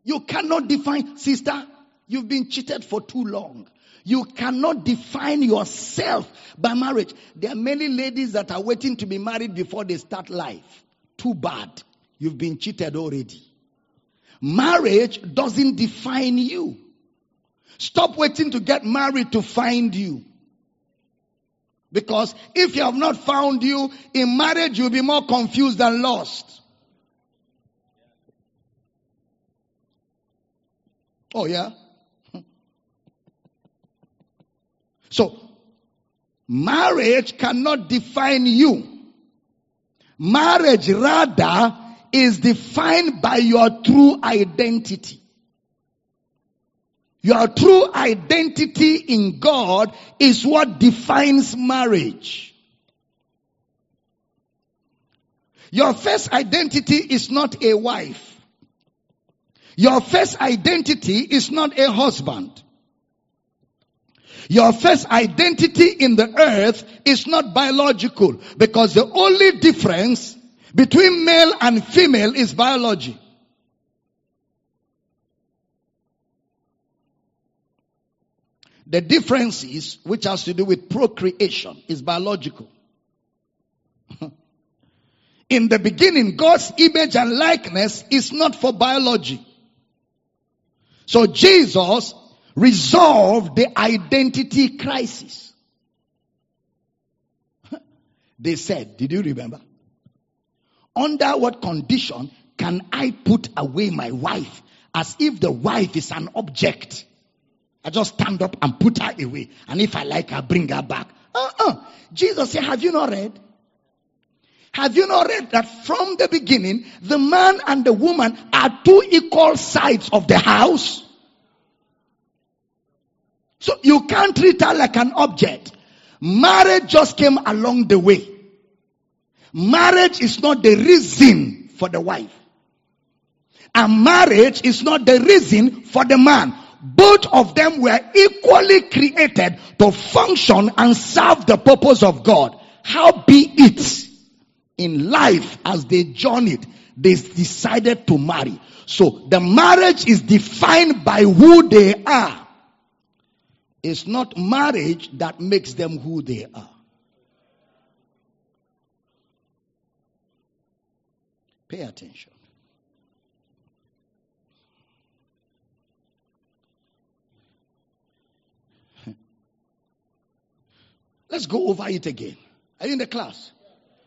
You cannot define, sister, you've been cheated for too long. You cannot define yourself by marriage. There are many ladies that are waiting to be married before they start life. Too bad. You've been cheated already. Marriage doesn't define you. Stop waiting to get married to find you. Because if you have not found you, in marriage you'll be more confused than lost. Oh yeah? <laughs> So, Marriage cannot define you. Marriage rather is defined by your true identity. Your true identity in God is what defines marriage. Your first identity is not a wife. Your first identity is not a husband. Your first identity in the earth is not biological because the only difference between male and female is biology. The differences, which has to do with procreation, is biological. <laughs> In the beginning, God's image and likeness is not for biology. So Jesus resolved the identity crisis. <laughs> they said, did you remember? Under what condition can I put away my wife as if the wife is an object? I just stand up and put her away. And if I like her, bring her back. Uh-uh. Jesus said, have you not read? Have you not read that from the beginning, the man and the woman are two equal sides of the house? So you can't treat her like an object. Marriage just came along the way. Marriage is not the reason for the wife. And marriage is not the reason for the man both of them were equally created to function and serve the purpose of God. How be it in life as they journeyed, they decided to marry. So the marriage is defined by who they are. It's not marriage that makes them who they are. Pay attention. <laughs> Let's go over it again. Are you in the class?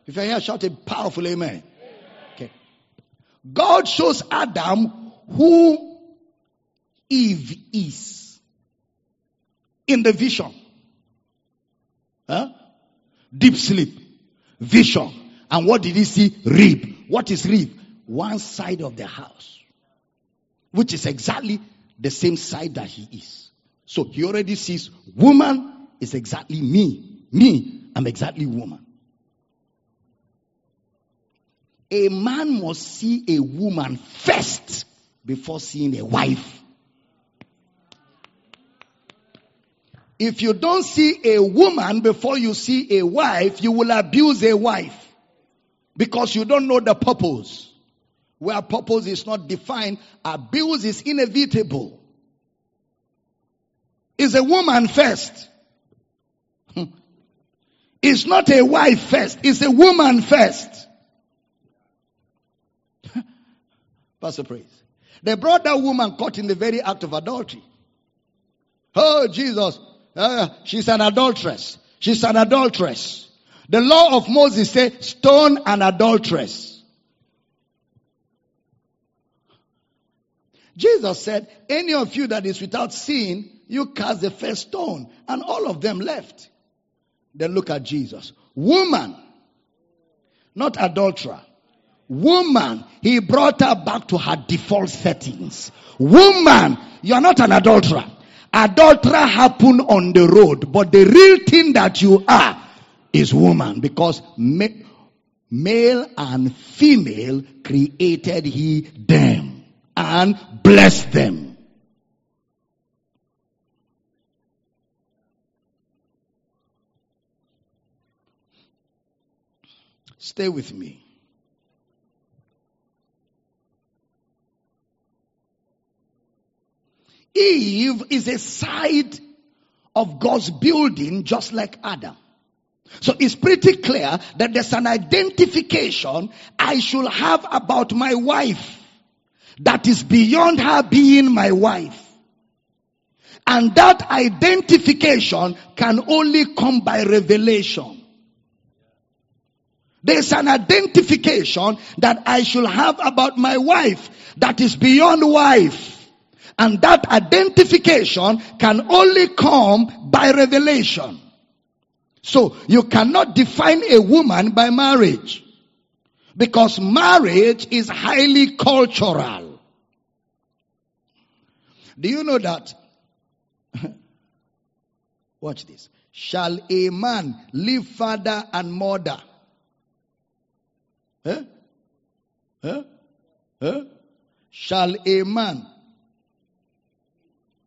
If you're here, shout a powerful amen. Okay. God shows Adam who Eve is in the vision. Huh? Deep sleep. Vision. And what did he see? Rib. What is rib? One side of the house. Which is exactly the same side that he is. So he already sees woman is exactly me. Me, I'm exactly woman. A man must see a woman first before seeing a wife. If you don't see a woman before you see a wife, you will abuse a wife because you don't know the purpose. Where purpose is not defined, abuse is inevitable. Is a woman first. It's not a wife first, it's a woman first. <laughs> Pastor Praise. They brought that woman caught in the very act of adultery. Oh, Jesus. Uh, she's an adulteress. She's an adulteress. The law of Moses says stone an adulteress. Jesus said, any of you that is without sin, you cast the first stone. And all of them left. Then look at Jesus. Woman, not adulterer. Woman, he brought her back to her default settings. Woman, you are not an adulterer. Adulterer happen on the road, but the real thing that you are is woman because ma- male and female created he them and blessed them. Stay with me. Eve is a side of God's building just like Adam. So it's pretty clear that there's an identification I should have about my wife that is beyond her being my wife. And that identification can only come by revelation. There's an identification that I should have about my wife that is beyond wife. And that identification can only come by revelation. So you cannot define a woman by marriage. Because marriage is highly cultural. Do you know that? <laughs> Watch this. Shall a man leave father and mother? Huh? Huh? Huh? Shall a man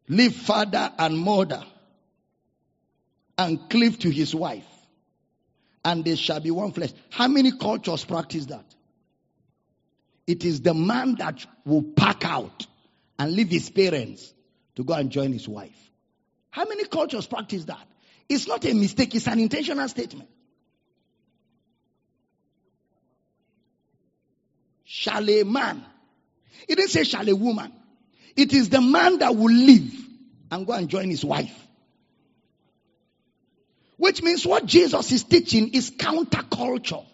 leave father and mother and cleave to his wife? And they shall be one flesh. How many cultures practice that? It is the man that will pack out and leave his parents to go and join his wife. How many cultures practice that? It's not a mistake, it's an intentional statement. Shall a man? It didn't say shall a woman. It is the man that will leave and go and join his wife. Which means what Jesus is teaching is counterculture.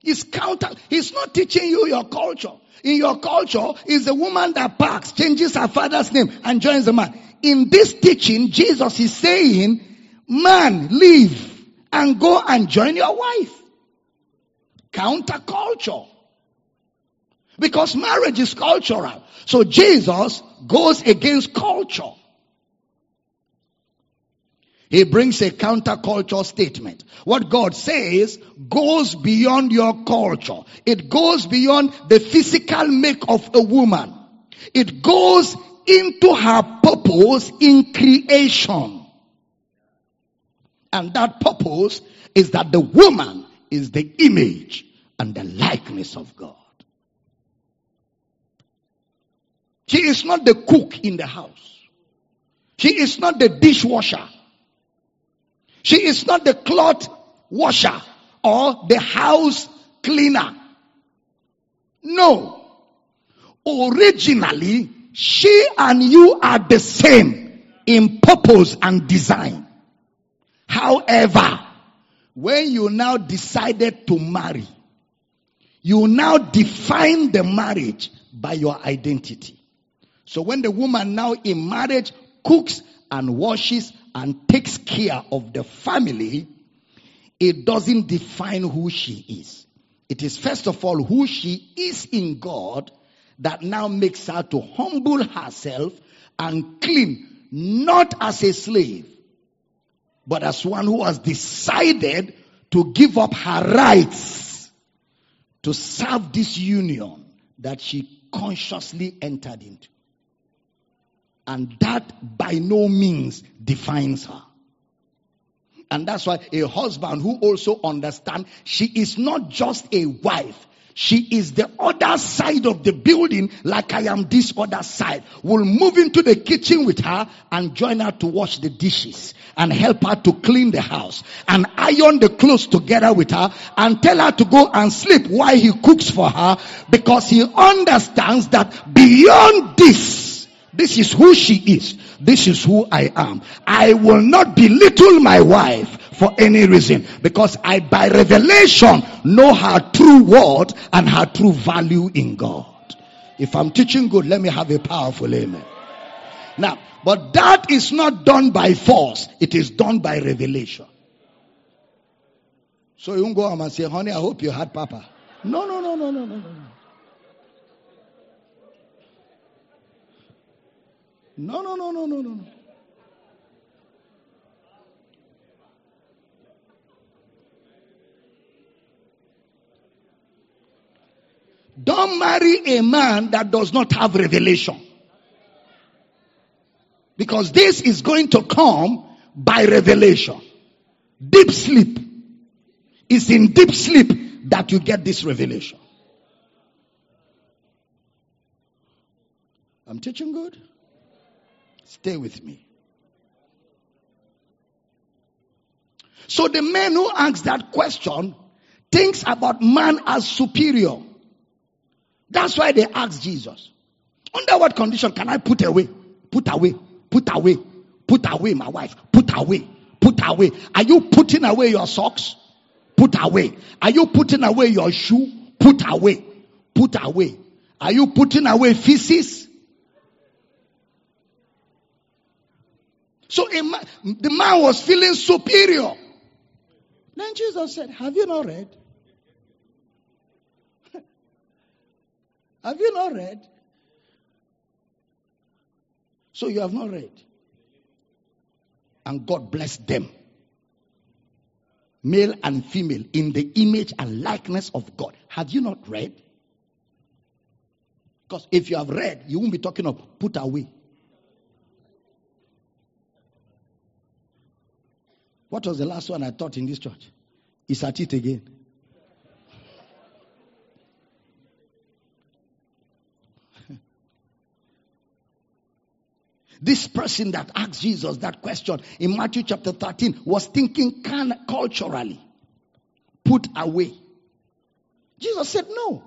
He's counter, he's not teaching you your culture. In your culture, is the woman that parks, changes her father's name, and joins the man. In this teaching, Jesus is saying, man, leave and go and join your wife. Counterculture. Because marriage is cultural. So Jesus goes against culture. He brings a counterculture statement. What God says goes beyond your culture. It goes beyond the physical make of a woman. It goes into her purpose in creation. And that purpose is that the woman is the image and the likeness of God. She is not the cook in the house. She is not the dishwasher. She is not the cloth washer or the house cleaner. No. Originally, she and you are the same in purpose and design. However, when you now decided to marry, you now define the marriage by your identity. So when the woman now in marriage cooks and washes and takes care of the family, it doesn't define who she is. It is first of all who she is in God that now makes her to humble herself and clean, not as a slave, but as one who has decided to give up her rights to serve this union that she consciously entered into. And that by no means defines her. And that's why a husband who also understands she is not just a wife, she is the other side of the building, like I am this other side. Will move into the kitchen with her and join her to wash the dishes and help her to clean the house and iron the clothes together with her and tell her to go and sleep while he cooks for her because he understands that beyond this, this is who she is. This is who I am. I will not belittle my wife for any reason because I by revelation know her true worth and her true value in God. If I'm teaching good, let me have a powerful amen. Now, but that is not done by force. It is done by revelation. So you won't go home and say, honey, I hope you had papa. No, no, no, no, no, no, no. No, no, no, no, no, no, no. Don't marry a man that does not have revelation. Because this is going to come by revelation. Deep sleep. It's in deep sleep that you get this revelation. I'm teaching good? Stay with me. So the man who asks that question thinks about man as superior. That's why they ask Jesus, under what condition can I put away, put away, put away, put away my wife, put away, put away. Are you putting away your socks? Put away. Are you putting away your shoe? Put away, put away. Are you putting away feces? So man, the man was feeling superior. Then Jesus said, Have you not read? <laughs> have you not read? So you have not read. And God blessed them. Male and female in the image and likeness of God. Have you not read? Because if you have read, you won't be talking of put away. What was the last one I taught in this church? Is at it again. <laughs> This person that asked Jesus that question in Matthew chapter 13 was thinking can culturally put away. Jesus said, No.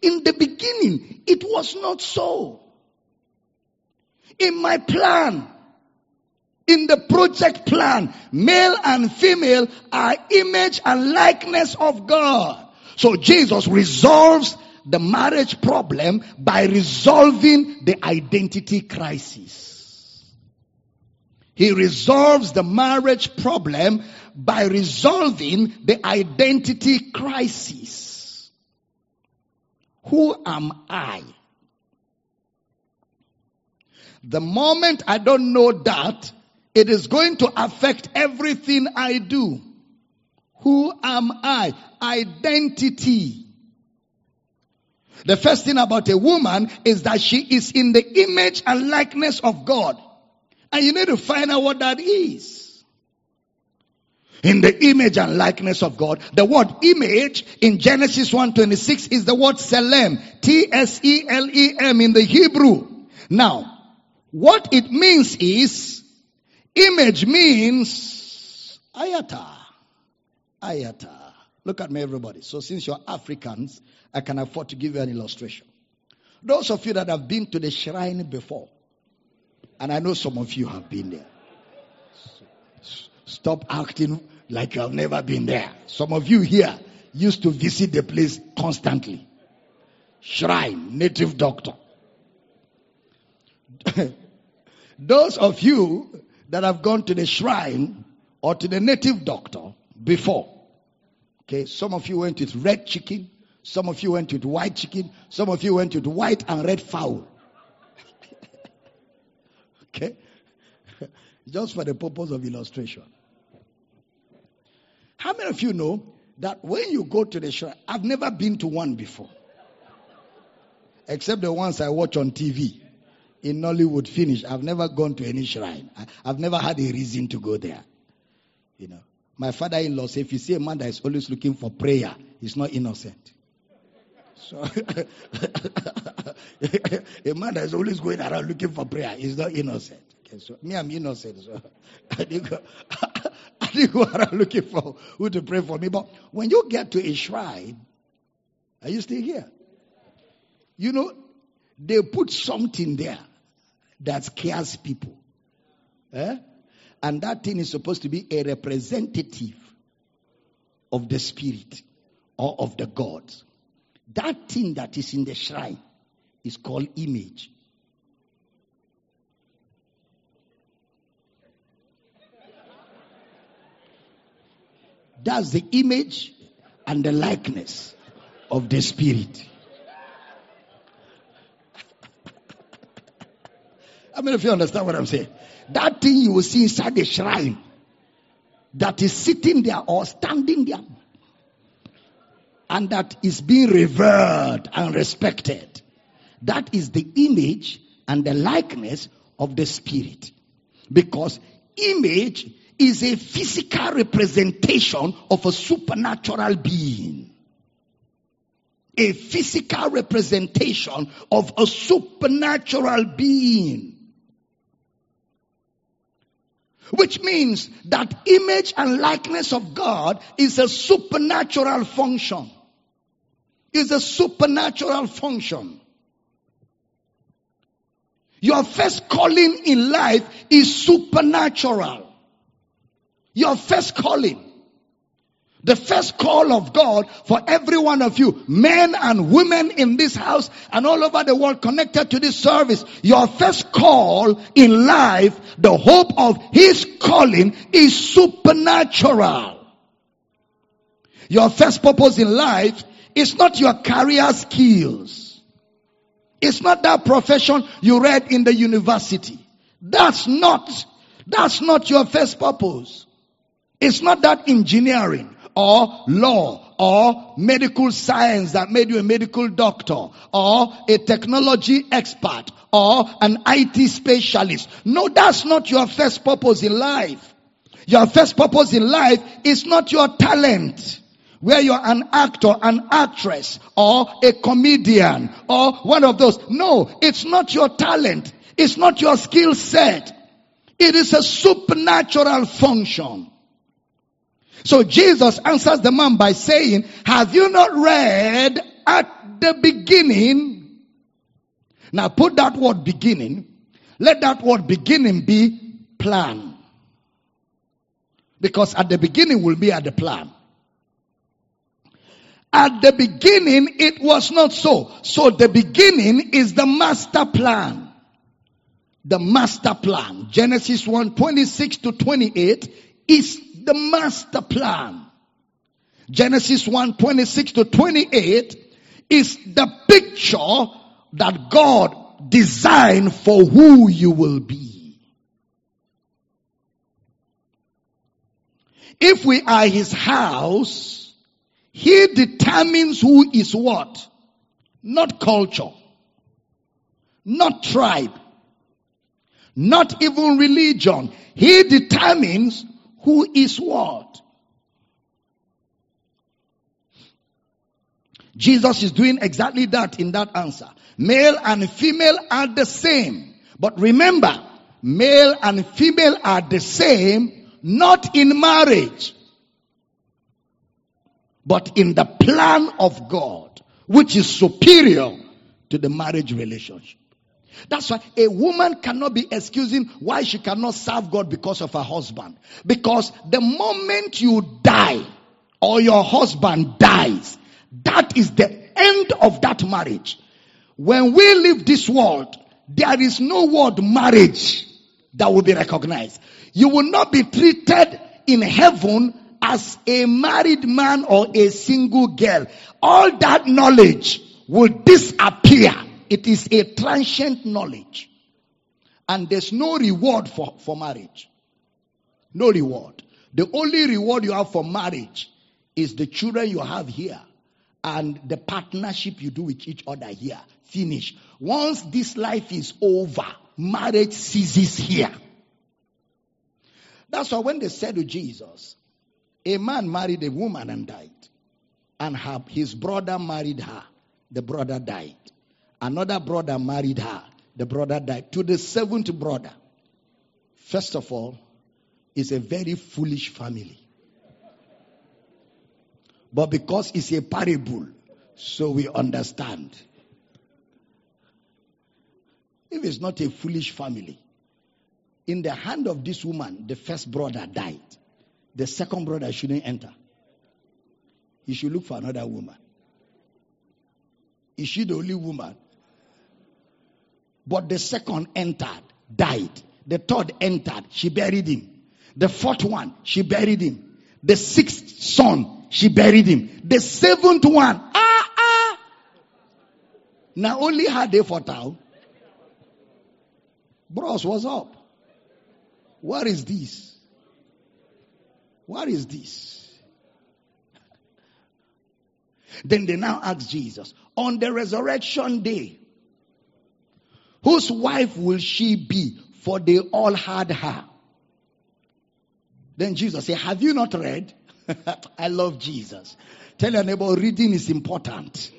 In the beginning, it was not so. In my plan, in the project plan, male and female are image and likeness of God. So Jesus resolves the marriage problem by resolving the identity crisis. He resolves the marriage problem by resolving the identity crisis. Who am I? The moment I don't know that, it is going to affect everything I do. Who am I? Identity. The first thing about a woman is that she is in the image and likeness of God. And you need to find out what that is. In the image and likeness of God. The word image in Genesis 1.26 is the word Tselem. T-S-E-L-E-M in the Hebrew. Now, what it means is, image means ayata. Ayata. Look at me everybody. So since you're Africans, I can afford to give you an illustration. Those of you that have been to the shrine before, and I know some of you have been there. Stop acting like you have never been there. Some of you here used to visit the place constantly. Shrine, native doctor. <laughs> Those of you that have gone to the shrine or to the native doctor before, okay, some of you went with red chicken, some of you went with white chicken, some of you went with white and red fowl. <laughs> Okay? <laughs> Just for the purpose of illustration. How many of you know that when you go to the shrine, I've never been to one before. Except the ones I watch on TV. In Nollywood finish. I've never gone to any shrine. I, have never had a reason to go there. You know. My father-in-law said if you see a man that is always looking for prayer, he's not innocent. So <laughs> a man that is always going around looking for prayer is not innocent. Okay, so me, I'm innocent. So <laughs> I didn't, go, <laughs> I didn't go around looking for who to pray for me. But when you get to a shrine, are you still here? You know, they put something there that scares people. Eh? And that thing is supposed to be a representative of the spirit or of the gods. That thing that is in the shrine is called image. That's the image and the likeness of the spirit. I mean, if you understand what I'm saying, that thing you will see inside the shrine that is sitting there or standing there and that is being revered and respected. That is the image and the likeness of the spirit. Because image is a physical representation of a supernatural being. A physical representation of a supernatural being. Which means that image and likeness of God is a supernatural function. Is a supernatural function. Your first calling in life is supernatural. Your first calling. The first call of God for every one of you, men and women in this house and all over the world connected to this service, your first call in life, the hope of His calling is supernatural. Your first purpose in life is not your career skills. It's not that profession you read in the university. That's not, that's not your first purpose. It's not that engineering or law or medical science that made you a medical doctor or a technology expert or an IT specialist. No, that's not your first purpose in life. Your first purpose in life is not your talent. Where you're an actor, an actress, or a comedian, or one of those. No, it's not your talent. It's not your skill set. It is a supernatural function. So Jesus answers the man by saying, have you not read at the beginning? Now put that word beginning. Let that word beginning be plan. Because at the beginning will be at the plan. At the beginning, it was not so. So the beginning is the master plan. The master plan. Genesis 1, 26 to 28 is the master plan. Genesis 1 26 to 28 is the picture that God designed for who you will be. If we are his house, he determines who is what. Not culture. Not tribe. Not even religion. He determines who is what? Jesus is doing exactly that in that answer. Male and female are the same. But remember, male and female are the same, not in marriage, but in the plan of God, which is superior to the marriage relationship. That's why a woman cannot be excusing why she cannot serve God because of her husband. Because the moment you die or your husband dies, that is the end of that marriage. When we leave this world, there is no word marriage that will be recognized. You will not be treated in heaven as a married man or a single girl. All that knowledge will disappear it is a transient knowledge. And there's no reward for, for marriage. No reward. The only reward you have for marriage is the children you have here and the partnership you do with each other here. Finish. Once this life is over, marriage ceases here. That's why when they said to Jesus, a man married a woman and died, and her, his brother married her, the brother died. Another brother married her. The brother died. To the seventh brother. First of all, it's a very foolish family. But because it's a parable, so we understand. If it's not a foolish family, in the hand of this woman, the first brother died. The second brother shouldn't enter. He should look for another woman. Is she the only woman? But the second entered, died. The third entered, she buried him. The fourth one, she buried him. The sixth son, she buried him. The seventh one, ah, ah. Now only her day for town. Bros, what's up? What is this? What is this? Then they now ask Jesus, on the resurrection day, Whose wife will she be? For they all had her. Then Jesus said, Have you not read? <laughs> I love Jesus. Tell your neighbor, reading is important.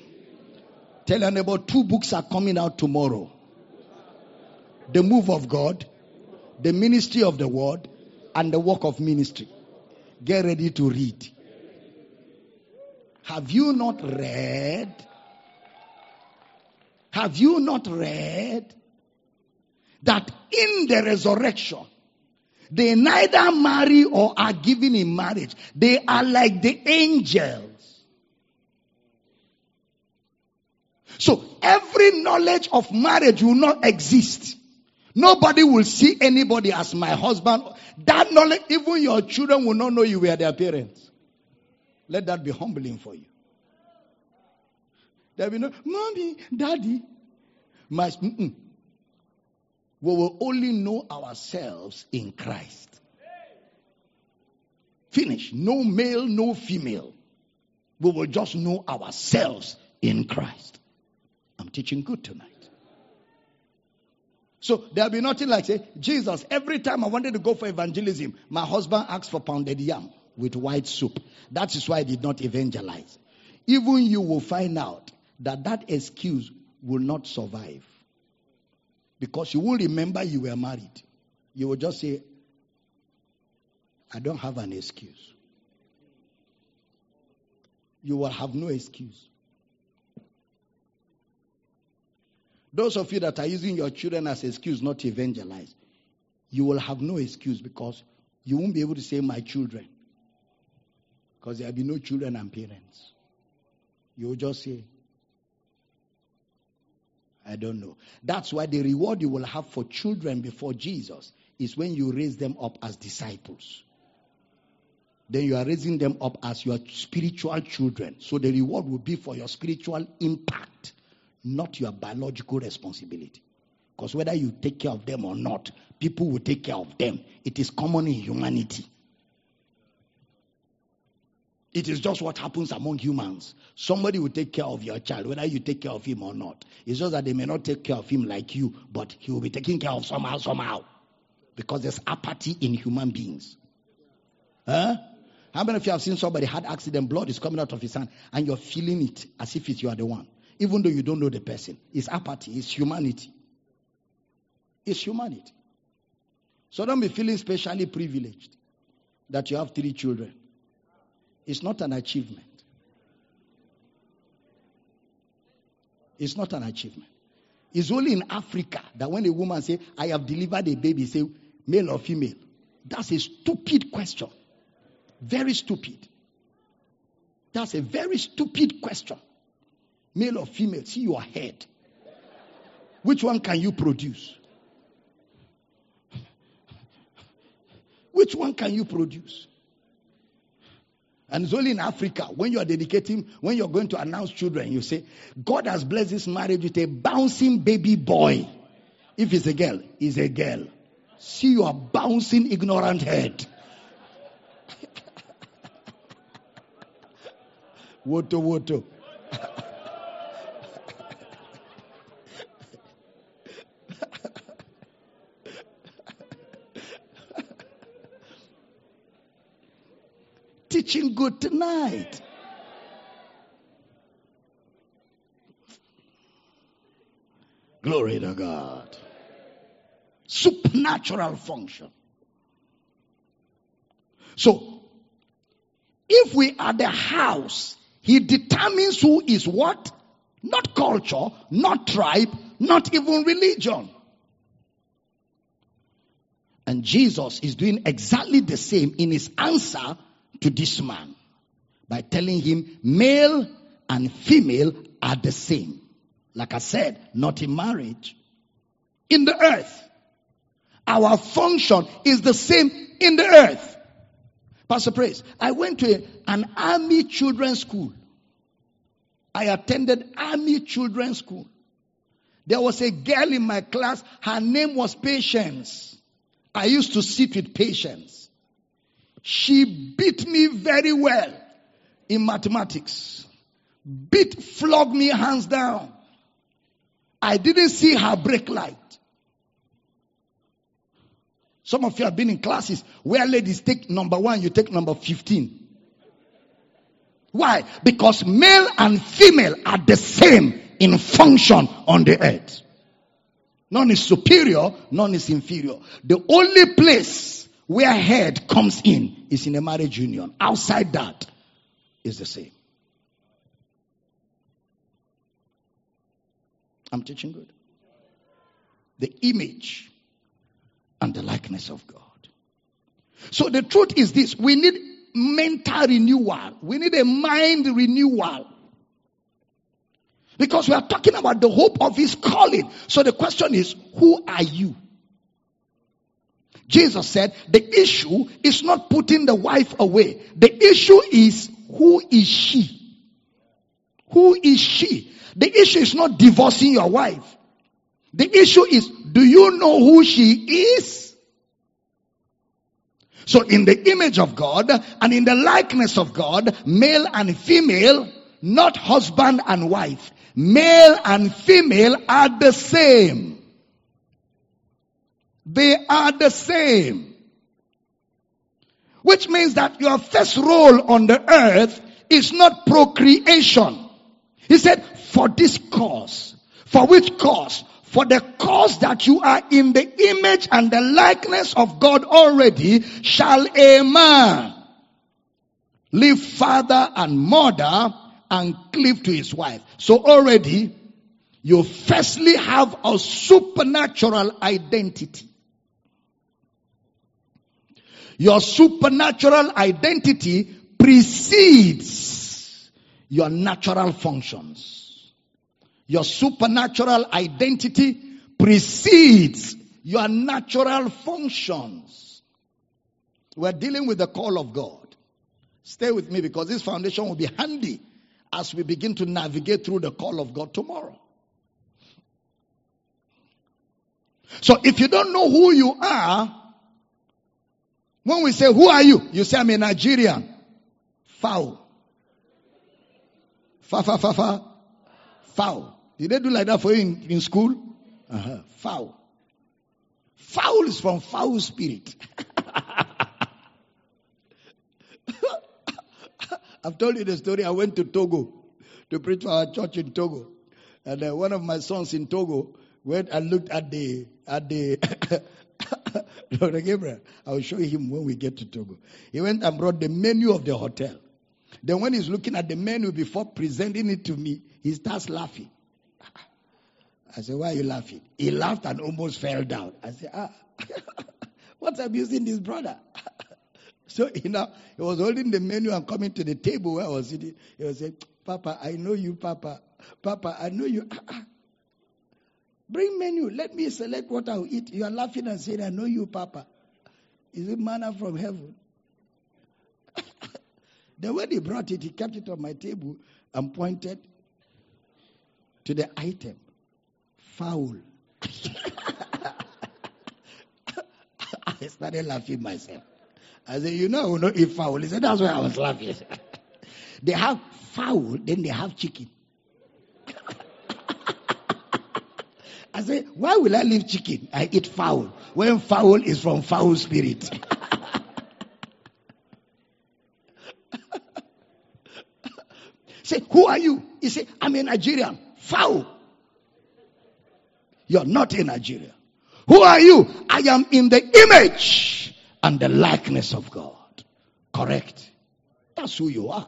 Tell your neighbor, two books are coming out tomorrow The Move of God, The Ministry of the Word, and The Work of Ministry. Get ready to read. Have you not read? Have you not read that in the resurrection, They neither marry or are given in marriage. They are like the angels. So every knowledge of marriage will not exist. Nobody will see anybody as my husband. That knowledge, even your children will not know you were their parents. Let that be humbling for you. There will be no, mommy, daddy. My, we will only know ourselves in Christ. Finish. No male, no female. We will just know ourselves in Christ. I'm teaching good tonight. So there'll be nothing like say, Jesus, every time I wanted to go for evangelism, my husband asked for pounded yam with white soup. That is why I did not evangelize. Even you will find out that that excuse will not survive. Because you will remember you were married. You will just say, I don't have an excuse. You will have no excuse. Those of you that are using your children as excuse not evangelize, you will have no excuse because you won't be able to say, My children. Because there will be no children and parents. You will just say, I don't know. That's why the reward you will have for children before Jesus is when you raise them up as disciples. Then you are raising them up as your spiritual children. So the reward will be for your spiritual impact, not your biological responsibility. Because whether you take care of them or not, people will take care of them. It is common in humanity. It is just what happens among humans. Somebody will take care of your child, whether you take care of him or not. It's just that they may not take care of him like you, but he will be taken care of somehow, somehow. Because there's apathy in human beings. Huh? How many of you have seen somebody had accident, blood is coming out of his hand, and you're feeling it as if it's you are the one, even though you don't know the person? It's apathy, it's humanity. It's humanity. So don't be feeling specially privileged that you have three children. It's not an achievement. It's not an achievement. It's only in Africa that when a woman say, I have delivered a baby, say, male or female. That's a stupid question. Very stupid. That's a very stupid question. Male or female, see your head. Which one can you produce? Which one can you produce? And it's only in Africa when you are dedicating, when you're going to announce children, you say, God has blessed this marriage with a bouncing baby boy. If it's a girl, it's a girl. See your bouncing ignorant head. <laughs> woto woto. Teaching good tonight. Glory to God. Supernatural function. So, if we are the house, he determines who is what? Not culture, not tribe, not even religion. And Jesus is doing exactly the same in his answer to this man by telling him male and female are the same. Like I said, not in marriage. In the earth. Our function is the same in the earth. Pastor Praise, I went to a, an army children's school. I attended army children's school. There was a girl in my class, her name was Patience. I used to sit with Patience. She beat me very well in mathematics. Beat, flogged me hands down. I didn't see her brake light. Some of you have been in classes where ladies take number one, you take number 15. Why? Because male and female are the same in function on the earth. None is superior, none is inferior. The only place where head comes in is in a marriage union. Outside that is the same. I'm teaching good. The image and the likeness of God. So the truth is this. We need mental renewal. We need a mind renewal. Because we are talking about the hope of his calling. So the question is, who are you? Jesus said, the issue is not putting the wife away. The issue is, who is she? Who is she? The issue is not divorcing your wife. The issue is, do you know who she is? So in the image of God and in the likeness of God, male and female, not husband and wife, male and female are the same. They are the same. Which means that your first role on the earth is not procreation. He said, for this cause. For which cause? For the cause that you are in the image and the likeness of God already, shall a man leave father and mother and cleave to his wife. So already, you firstly have a supernatural identity. Your supernatural identity precedes your natural functions. Your supernatural identity precedes your natural functions. We're dealing with the call of God. Stay with me because this foundation will be handy as we begin to navigate through the call of God tomorrow. So if you don't know who you are, when we say, who are you? You say, I'm a Nigerian. Foul. Fa, fa, fa, fa. Foul. Did they do like that for you in, in school? Uh-huh. Foul. Foul is from foul spirit. <laughs> I've told you the story. I went to Togo to preach for our church in Togo. And uh, one of my sons in Togo went and looked at the, at the, <laughs> Dr. Gabriel, I will show him when we get to Togo. He went and brought the menu of the hotel. Then when he's looking at the menu before presenting it to me, he starts laughing. <laughs> I said, why are you laughing? He laughed and almost fell down. I said, ah, <laughs> what's abusing this brother? so, you know, he was holding the menu and coming to the table where I was sitting. He was saying, Papa, I know you, Papa. Papa, I know you. Bring menu. Let me select what I'll eat. You are laughing and saying, I know you, Papa. Is it manna from heaven? <laughs> the way he brought it, he kept it on my table and pointed to the item. Foul. <laughs> I started laughing myself. I said, you know, I will not eat foul. He said, that's why I was laughing. <laughs> they have foul, then they have chicken. I say, why will I leave chicken? I eat fowl. When fowl is from foul spirit. <laughs> say, who are you? He say, I'm a Nigerian. Foul. You're not a Nigerian. Who are you? I am in the image and the likeness of God. Correct. That's who you are.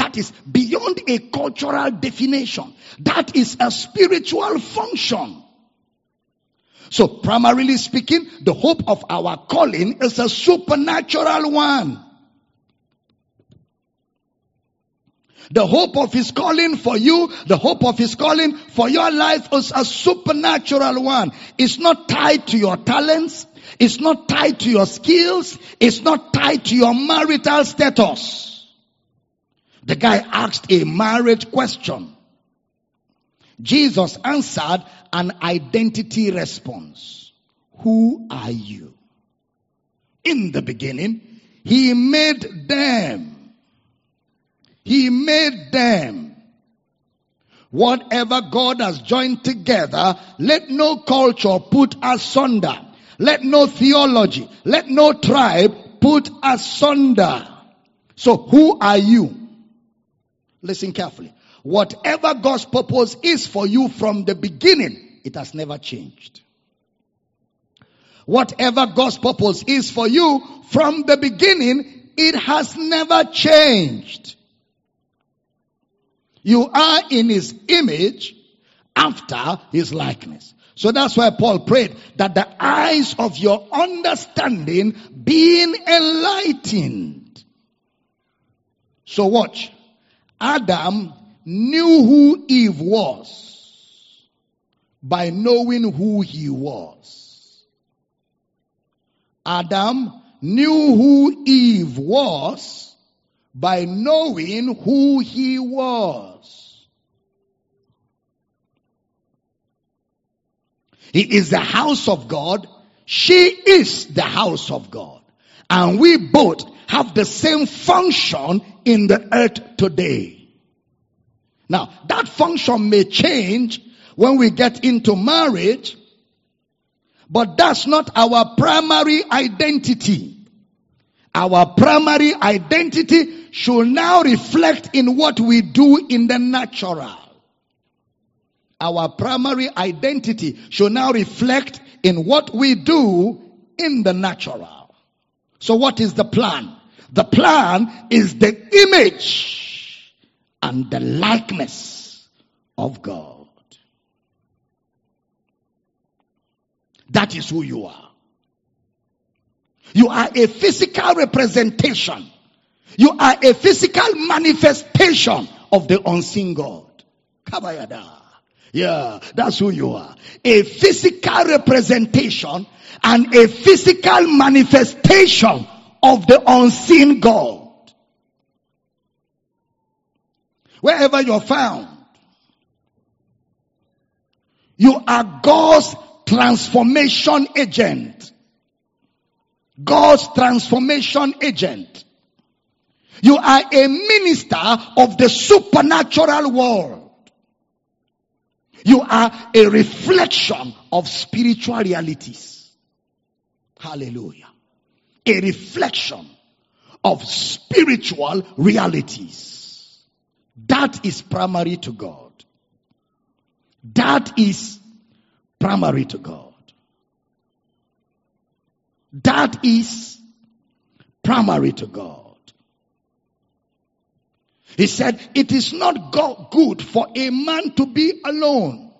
That is beyond a cultural definition. That is a spiritual function. So primarily speaking, the hope of our calling is a supernatural one. The hope of his calling for you, the hope of his calling for your life is a supernatural one. It's not tied to your talents. It's not tied to your skills. It's not tied to your marital status. The guy asked a marriage question. Jesus answered an identity response. Who are you? In the beginning, he made them. He made them. Whatever God has joined together, let no culture put asunder. Let no theology, let no tribe put asunder. So who are you? Listen carefully. Whatever God's purpose is for you from the beginning, it has never changed. Whatever God's purpose is for you from the beginning, it has never changed. You are in His image after His likeness. So that's why Paul prayed that the eyes of your understanding being enlightened. So watch. Adam knew who Eve was by knowing who he was. Adam knew who Eve was by knowing who he was. He is the house of God. She is the house of God. And we both have the same function in the earth today. Now, that function may change when we get into marriage, but that's not our primary identity. Our primary identity should now reflect in what we do in the natural. Our primary identity should now reflect in what we do in the natural. So what is the plan? The plan is the image and the likeness of God. That is who you are. You are a physical representation. You are a physical manifestation of the unseen God. Kabayada. Yeah, that's who you are. A physical representation and a physical manifestation of the unseen God. Wherever you're found, you are God's transformation agent. God's transformation agent. You are a minister of the supernatural world. You are a reflection of spiritual realities. Hallelujah. A reflection of spiritual realities. That is primary to God. That is primary to God. That is primary to God. He said, it is not good for a man to be alone.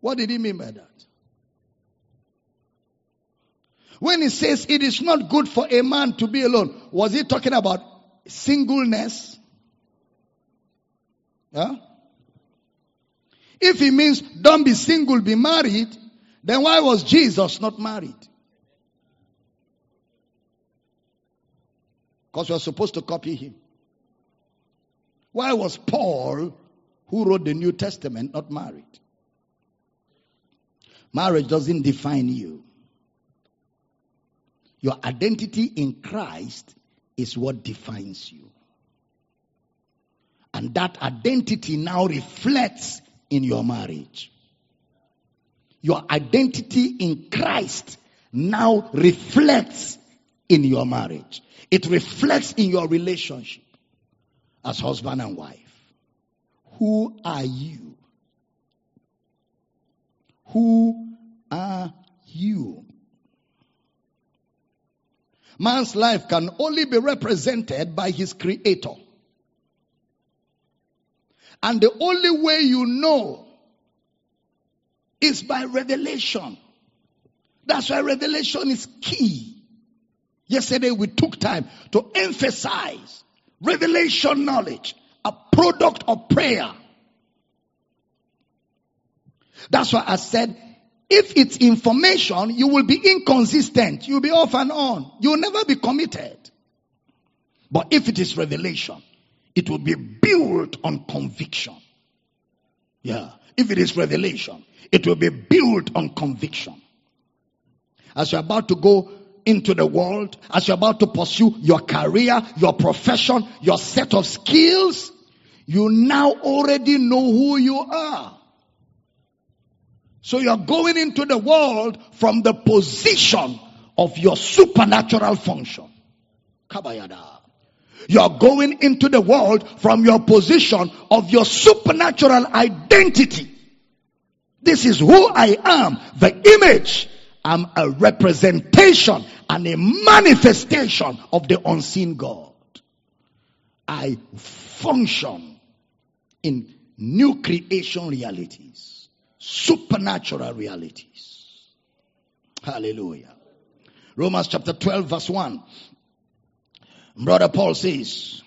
What did he mean by that? When he says it is not good for a man to be alone, was he talking about singleness? Yeah? If he means don't be single, be married, then why was Jesus not married? Because we're supposed to copy him. Why was Paul, who wrote the New Testament, not married? Marriage doesn't define you. Your identity in Christ is what defines you. And that identity now reflects in your marriage. Your identity in Christ now reflects in your marriage. It reflects in your relationship as husband and wife. Who are you? Who are you? Man's life can only be represented by his creator. And the only way you know is by revelation. That's why revelation is key. Yesterday we took time to emphasize revelation knowledge, a product of prayer. That's why I said, if it's information, you will be inconsistent. You'll be off and on. You'll never be committed. But if it is revelation, it will be built on conviction. Yeah. If it is revelation, it will be built on conviction. As you're about to go into the world, as you're about to pursue your career, your profession, your set of skills, you now already know who you are. So you're going into the world from the position of your supernatural function. Kabayada. You're going into the world from your position of your supernatural identity. This is who I am, the image. I'm a representation and a manifestation of the unseen God. I function in new creation realities. Supernatural realities. Hallelujah. Romans chapter 12 verse 1. Brother Paul says,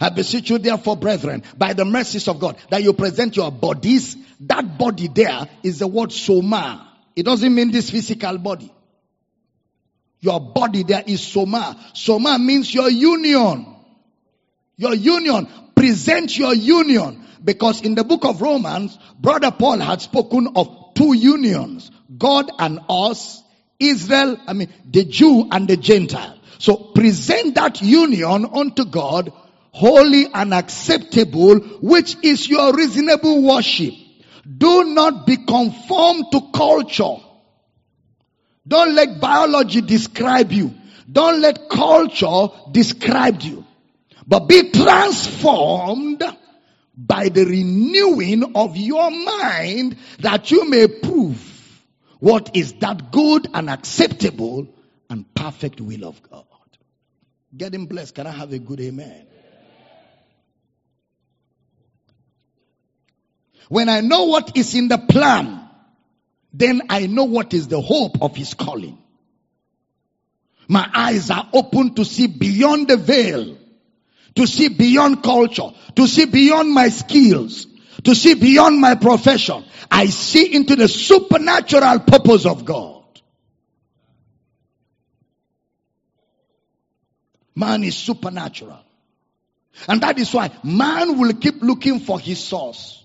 I beseech you therefore, brethren, by the mercies of God, that you present your bodies. That body there is the word soma. It doesn't mean this physical body. Your body there is soma. Soma means your union. Your union. Present your union. Because in the book of Romans, brother Paul had spoken of two unions. God and us, Israel, I mean, the Jew and the Gentile. So present that union unto God, holy and acceptable, which is your reasonable worship. Do not be conformed to culture. Don't let biology describe you. Don't let culture describe you. But be transformed by the renewing of your mind that you may prove what is that good and acceptable and perfect will of God. Getting blessed. Can I have a good amen? When I know what is in the plan, then I know what is the hope of his calling. My eyes are open to see beyond the veil, to see beyond culture, to see beyond my skills, to see beyond my profession. I see into the supernatural purpose of God. Man is supernatural. And that is why man will keep looking for his source.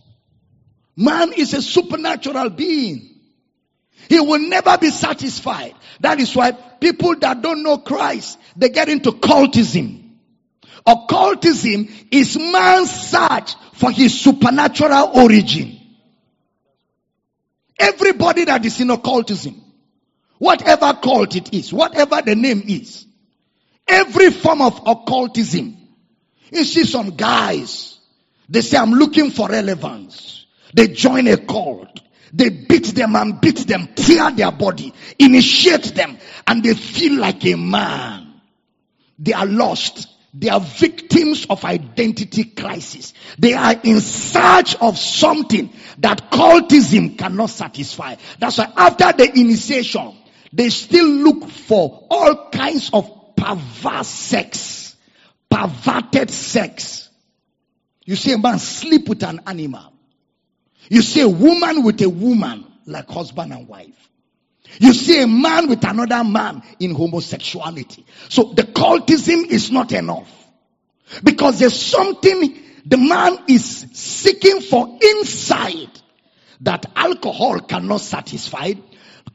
Man is a supernatural being. He will never be satisfied. That is why people that don't know Christ, they get into cultism. Occultism is man's search for his supernatural origin. Everybody that is in occultism, whatever cult it is, whatever the name is, every form of occultism, you see some guys, they say, I'm looking for relevance. They join a cult. They beat them and beat them, tear their body, initiate them, and they feel like a man. They are lost. They are victims of identity crisis. They are in search of something that cultism cannot satisfy. That's why after the initiation, they still look for all kinds of perverse sex, perverted sex. You see a man sleep with an animal. You see a woman with a woman, like husband and wife. You see a man with another man in homosexuality. So the cultism is not enough. Because there's something the man is seeking for inside that alcohol cannot satisfy,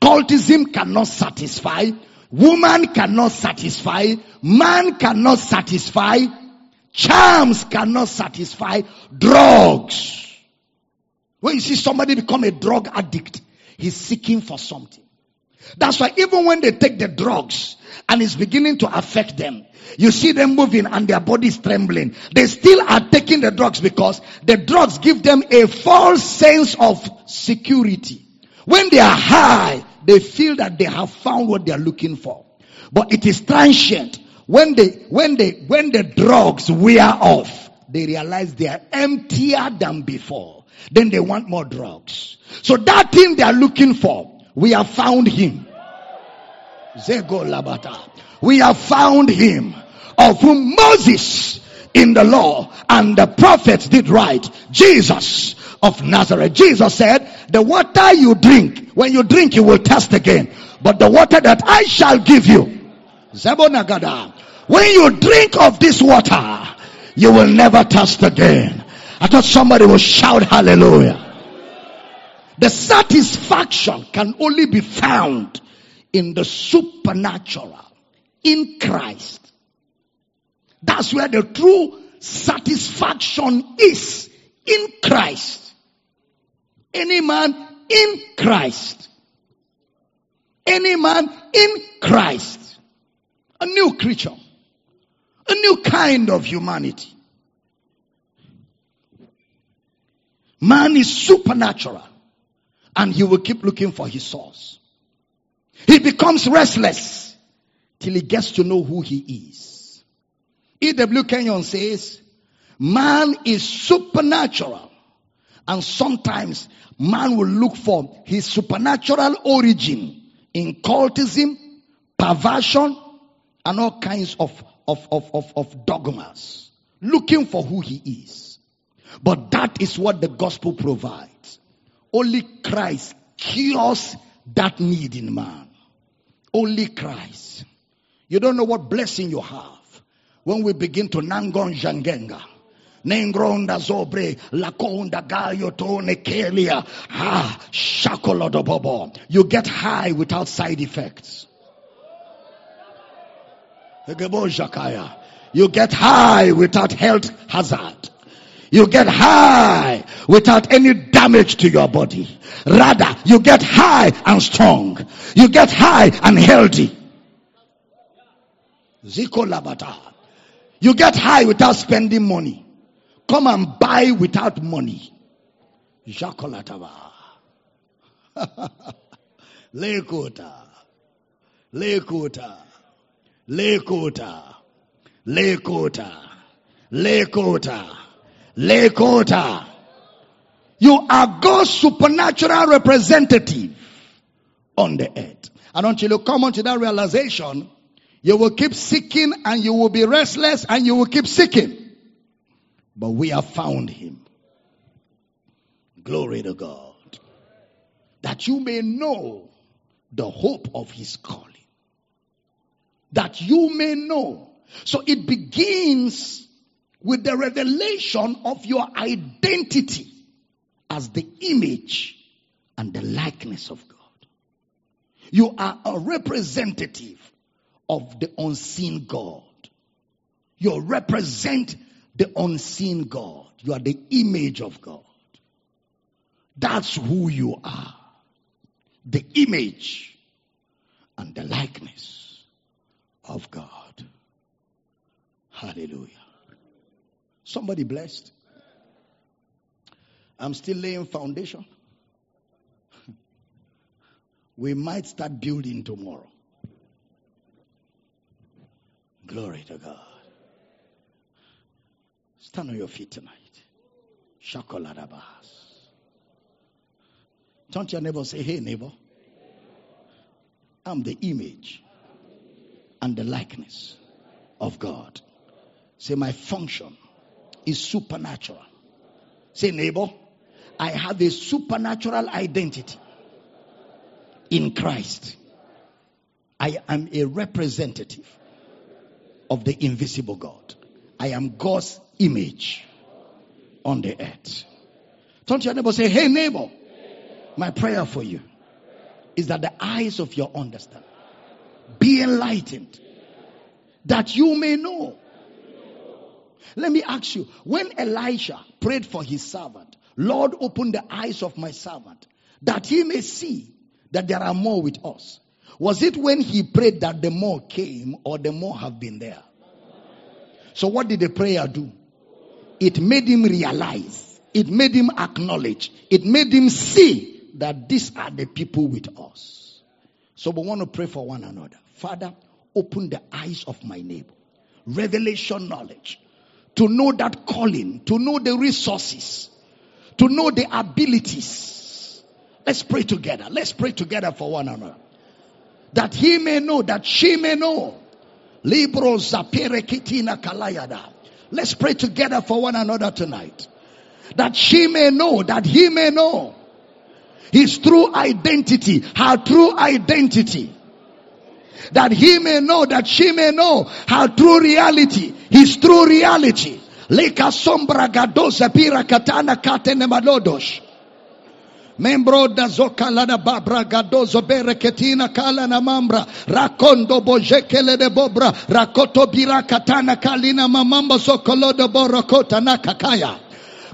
cultism cannot satisfy, woman cannot satisfy, man cannot satisfy, charms cannot satisfy, drugs when you see somebody become a drug addict, he's seeking for something. That's why even when they take the drugs and it's beginning to affect them, you see them moving and their bodies trembling. They still are taking the drugs because the drugs give them a false sense of security. When they are high, they feel that they have found what they are looking for. But it is transient. When they, when they, when the drugs wear off, they realize they are emptier than before. Then they want more drugs. So that thing they are looking for, we have found him. Zego Labata. We have found him of whom Moses in the law and the prophets did write. Jesus of Nazareth. Jesus said, the water you drink, when you drink you will thirst again. But the water that I shall give you, Zebonagada, when you drink of this water, you will never thirst again. I thought somebody will shout hallelujah. The satisfaction can only be found in the supernatural, in Christ. That's where the true satisfaction is in Christ. Any man in Christ. Any man in Christ. A new creature. A new kind of humanity. Man is supernatural and he will keep looking for his source. He becomes restless till he gets to know who he is. E.W. Kenyon says, man is supernatural And sometimes man will look for his supernatural origin in cultism, perversion, and all kinds of, of, of, of, of dogmas, looking for who he is. But that is what the gospel provides. Only Christ cures that need in man. Only Christ. You don't know what blessing you have when we begin to nangon jangenga. Nengronda zobre lakonda gayo tone kelia ah shakolodobobo. You get high without side effects. You get high without health hazard. You get high without any damage to your body. Rather, you get high and strong. You get high and healthy. Ziko labata. You get high without spending money. Come and buy without money. Jacolataba. <laughs> Lekota. Lekota. Lekota. Lekota. Lekota. Lekota. You are God's supernatural representative on the earth. And until you come onto that realization, you will keep seeking and you will be restless and you will keep seeking. But we have found him. Glory to God. That you may know the hope of his calling. That you may know. So it begins with the revelation of your identity as the image and the likeness of God. You are a representative of the unseen God. You represent the unseen God. You are the image of God. That's who you are. The image and the likeness of God. Hallelujah. Somebody blessed. I'm still laying foundation. <laughs> we might start building tomorrow. Glory to God. Stand on your feet tonight. Shakoladabas. Turn to your neighbor say, Hey, neighbor. I'm the image and the likeness of God. Say, My function is supernatural. Say, neighbor, I have a supernatural identity in Christ. I am a representative of the invisible God. I am God's image on the earth. Turn to your neighbor say, Hey neighbor, my prayer for you is that the eyes of your understanding be enlightened that you may know let me ask you, when Elisha prayed for his servant, Lord, open the eyes of my servant that he may see that there are more with us. Was it when he prayed that the more came or the more have been there? So what did the prayer do? It made him realize. It made him acknowledge. It made him see that these are the people with us. So we want to pray for one another. Father, open the eyes of my neighbor. Revelation knowledge to know that calling, to know the resources, to know the abilities. Let's pray together. Let's pray together for one another. That he may know, that she may know. Libro kitina kalayada. Let's pray together for one another tonight. That she may know, that he may know his true identity, her true identity. That he may know, that she may know her true reality, his true reality. Leka sombra gadosa pira katana katene malodos. Membro da zokala da babra gadozo bereketina kala na mambra rakondo bojekele de bobra rakoto bira katana kalina mamamba sokolo de borokota na kakaya.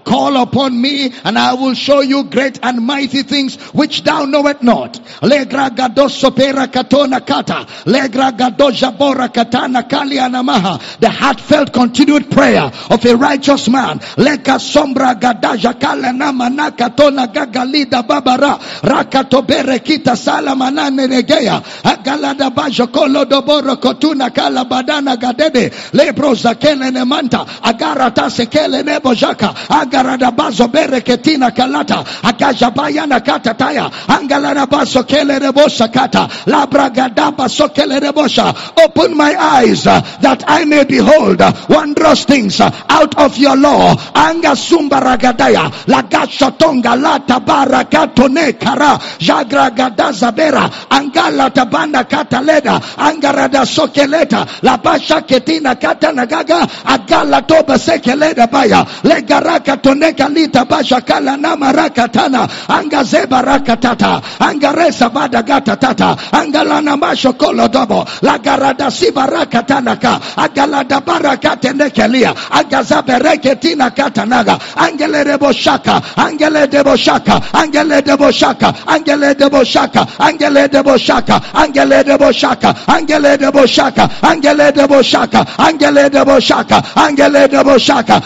Call upon me and I will show you great and mighty things which thou knowest not. Legra gadoso pera katona kata. Legra gadoja bora katana kali anamaha. The heartfelt continued prayer of a righteous man. Lega sombra gadaja kala namana katona gagalida babara. Rakato bere kita salamanane negeya. Agalada bajo kolo doboro kotuna kala badana gadede. Lebro zakele ne manta. Agarata sekele nebo jaka agaradabazo bereketina kalata. Agajabayana katataya angalarabaso kelerebosa kata. Labragadaba sokelerebosa open my eyes uh, that I may behold uh, wondrous things uh, out of your law. Anga sumbaragadaya lagashotonga lata barakatone kara. Jagragadaza bera. Angala tabanda kataleda angarada sokeleta labasha ketina kata nagaga. Agala toba sekeleda baya. Legaraka toneka lita basha kala nama rakatana angazeba rakatata angaresa badagata tata angalana masho kolo dobo lagarada siba rakatanaka agalada barakatenekelia agazabe reketina katanaga angele debo shaka angele debo shaka angele debo shaka angele debo shaka angele debo shaka angele debo shaka angele debo shaka angele debo shaka angele debo shaka angele debo shaka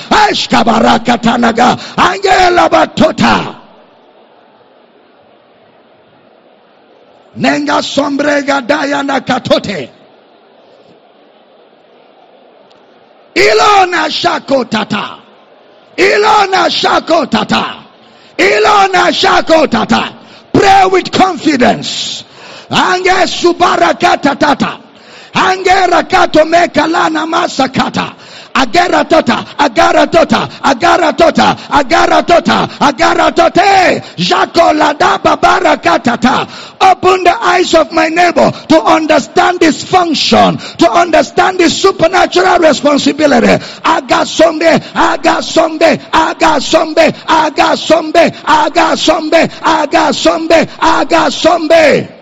tanaga angela batota. Nenga sombrega dayana katote. Ilona shako tata. Ilona shako tata. Ilona shako tata. Pray with confidence. Ange subarakata tata. Ange rakato mekalana masakata Agara tota, agara tota, agara tota, agara tota, Agaratota, Agaratota, Agaratote, Ladaba Barakatata, Open the eyes of my neighbor to understand this function, to understand this supernatural responsibility. Agasombe, Agasombe, Agasombe, Agasombe, Agasombe, Agasombe, Agasombe.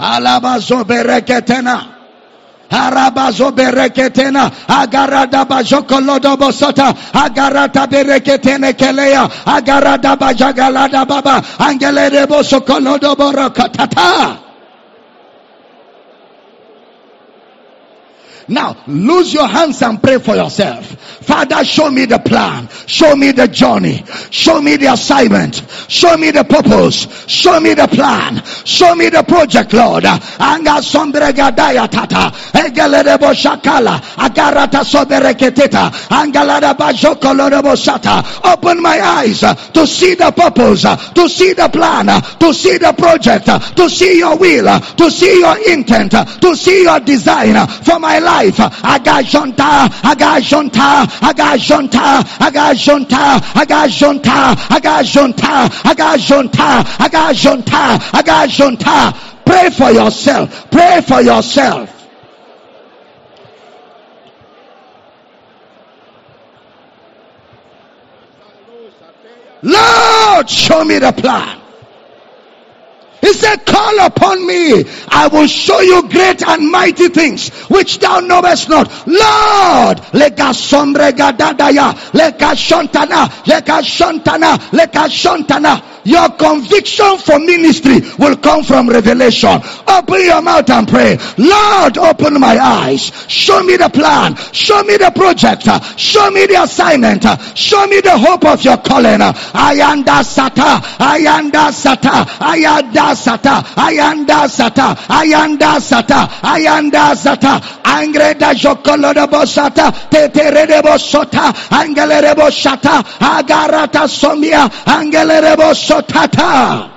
Alabazo bereketena. Arabazo bereketena. Agarada bajokolodo bosota. Agarata bereketene kelea. Agarada bajagalada baba. Angelede bosokolodo borokatata. Now, lose your hands and pray for yourself. Father, show me the plan. Show me the journey. Show me the assignment. Show me the purpose. Show me the plan. Show me the project, Lord. Anga tata. Egelebo shakala. Agarata sobereketeta. Angalada bajoko lorebo sata. Open my eyes to see the purpose, to see the plan, to see the project, to see your will, to see your intent, to see your design for my life life. Agajonta, agajonta, agajonta, agajonta, agajonta, agajonta, agajonta, agajonta, agajonta. Pray for yourself. Pray for yourself. Lord, show me the plan. He said, call upon me. I will show you great and mighty things which thou knowest not. Lord, leka sombre gadadaya, leka shontana, leka shontana, leka shontana. Your conviction for ministry will come from revelation. Open your mouth and pray. Lord, open my eyes. Show me the plan. Show me the project. Show me the assignment. Show me the hope of your calling. Ayanda sata. Ayanda sata. Ayanda sata, ayanda sata, ayanda sata, ayanda sata, angreda tete rede bosota, angele angelerebo sata, agarata somia, angelerebo sotata.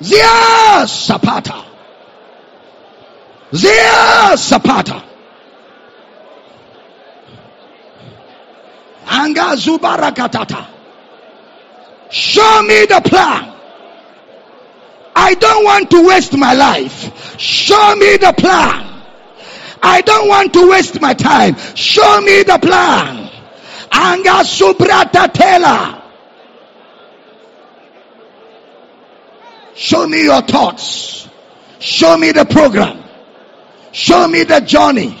Zia Zapata. Zia Zapata. Anga. Show me the plan. I don't want to waste my life. Show me the plan. I don't want to waste my time. Show me the plan. Anga subrata tela. Show me your thoughts. Show me the program. Show me the journey.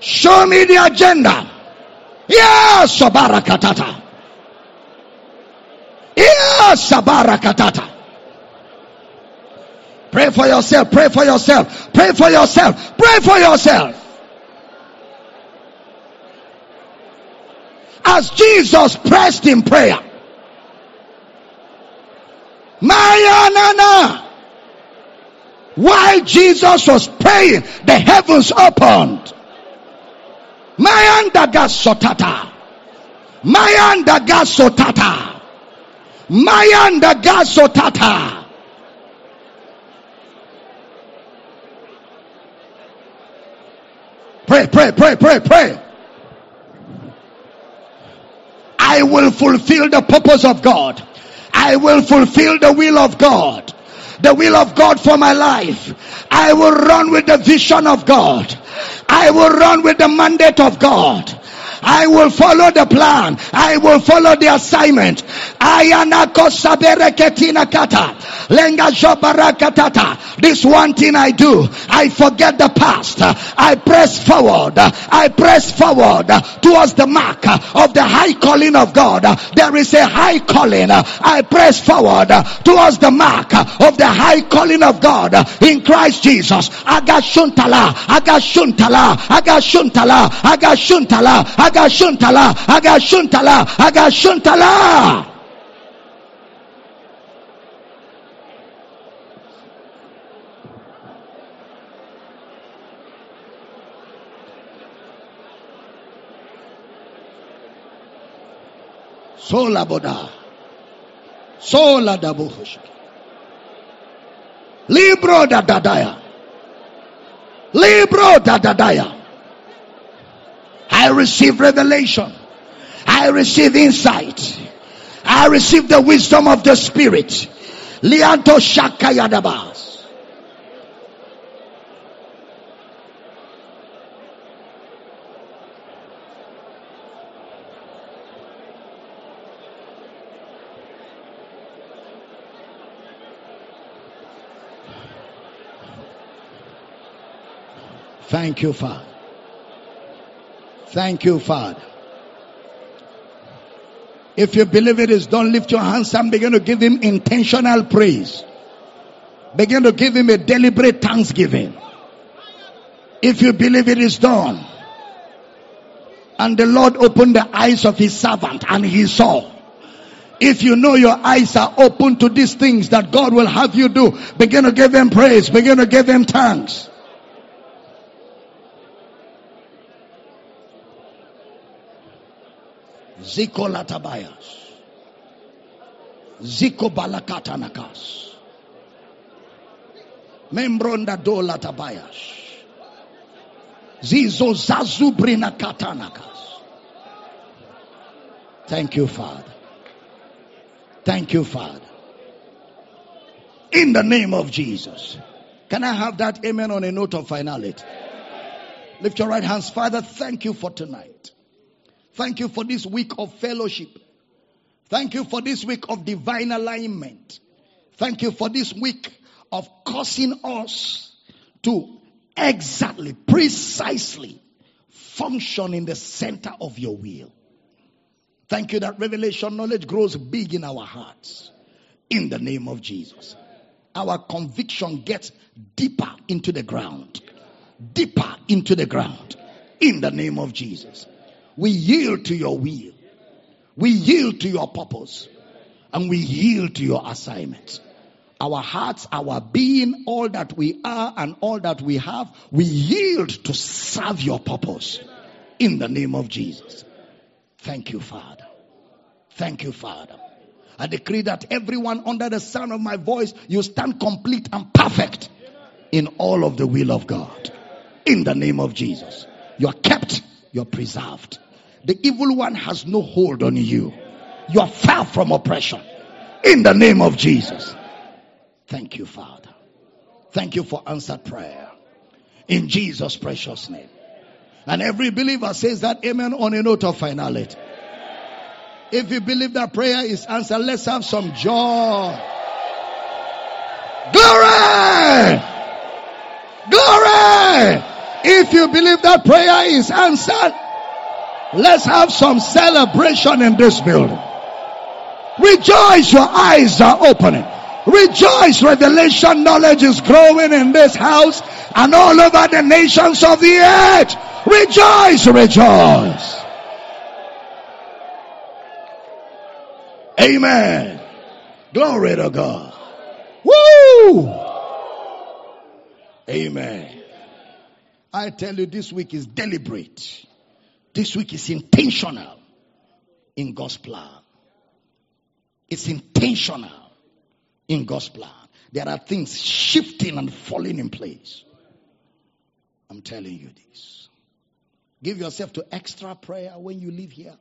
Show me the agenda. Yes, Sabarakatata. Yes, Sabarakatata. Pray for yourself. Pray for yourself. Pray for yourself. Pray for yourself. As Jesus pressed in prayer, Mayanana. While Jesus was praying, the heavens opened. Mayanda sotata. Mayanda sotata. Mayanda sotata. Pray, pray, pray, pray, pray. I will fulfill the purpose of God. I will fulfill the will of God. The will of God for my life. I will run with the vision of God. I will run with the mandate of God. I will follow the plan. I will follow the assignment. This one thing I do. I forget the past. I press forward. I press forward towards the mark of the high calling of God. There is a high calling. I press forward towards the mark of the high calling of God in Christ Jesus. Agashuntala. Agashuntala. Agashuntala. Agashuntala. Agashuntala, Agashuntala, Agashuntala. Sola boda. Sola da buhush. Libro da dadaya. Libro da dadaya. I receive revelation. I receive insight. I receive the wisdom of the spirit. Lianto Shakayadabas. Thank you, Father. Thank you, Father. If you believe it is done, lift your hands and begin to give him intentional praise. Begin to give him a deliberate thanksgiving. If you believe it is done, and the Lord opened the eyes of his servant and he saw. If you know your eyes are open to these things that God will have you do, begin to give him praise, begin to give him thanks. Ziko latabayas. Ziko balakatanakas. Membronda do latabayas. Zizo zazubrina katanakas. Thank you, Father. Thank you, Father. In the name of Jesus. Can I have that amen on a note of finality? Lift your right hands. Father, thank you for tonight. Thank you for this week of fellowship. Thank you for this week of divine alignment. Thank you for this week of causing us to exactly, precisely function in the center of your will. Thank you that revelation knowledge grows big in our hearts. In the name of Jesus. Our conviction gets deeper into the ground. Deeper into the ground. In the name of Jesus. We yield to your will. We yield to your purpose. And we yield to your assignment. Our hearts, our being, all that we are and all that we have, we yield to serve your purpose. In the name of Jesus. Thank you, Father. Thank you, Father. I decree that everyone under the sound of my voice, you stand complete and perfect in all of the will of God. In the name of Jesus. You are kept, you're preserved. The evil one has no hold on you. You are far from oppression. In the name of Jesus. Thank you, Father. Thank you for answered prayer. In Jesus' precious name. And every believer says that amen on a note of finality. If you believe that prayer is answered, let's have some joy. Glory! Glory! If you believe that prayer is answered, Let's have some celebration in this building. Rejoice, your eyes are opening. Rejoice, revelation knowledge is growing in this house and all over the nations of the earth. Rejoice, rejoice. Amen. Glory to God. Woo! Amen. I tell you, this week is deliberate. This week is intentional in God's plan. It's intentional in God's plan. There are things shifting and falling in place. I'm telling you this. Give yourself to extra prayer when you leave here.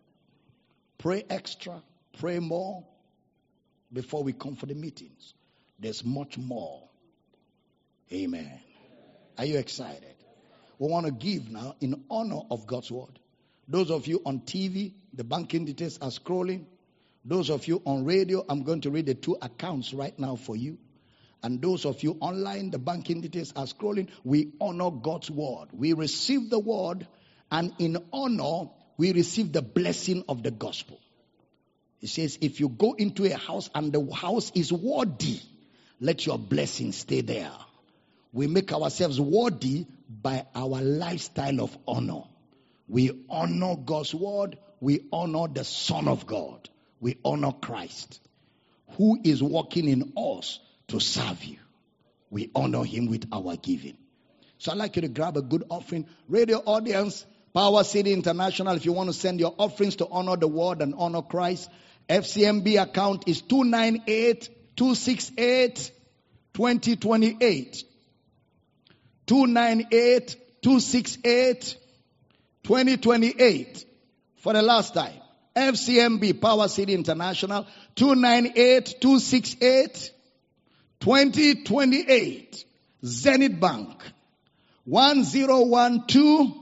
Pray extra, pray more before we come for the meetings. There's much more. Amen. Are you excited? We want to give now in honor of God's word. Those of you on TV, the banking details are scrolling. Those of you on radio, I'm going to read the two accounts right now for you. And those of you online, the banking details are scrolling. We honor God's word. We receive the word, and in honor, we receive the blessing of the gospel. He says, if you go into a house and the house is worthy, let your blessing stay there. We make ourselves worthy by our lifestyle of honor. We honor God's word. We honor the Son of God. We honor Christ, who is working in us to serve you. We honor him with our giving. So I'd like you to grab a good offering. Radio audience, Power City International, if you want to send your offerings to honor the word and honor Christ, FCMB account is 298 268 2028. 298 268 2028 for the last time. FCMB Power City International 298 268 2028. Zenith Bank 1012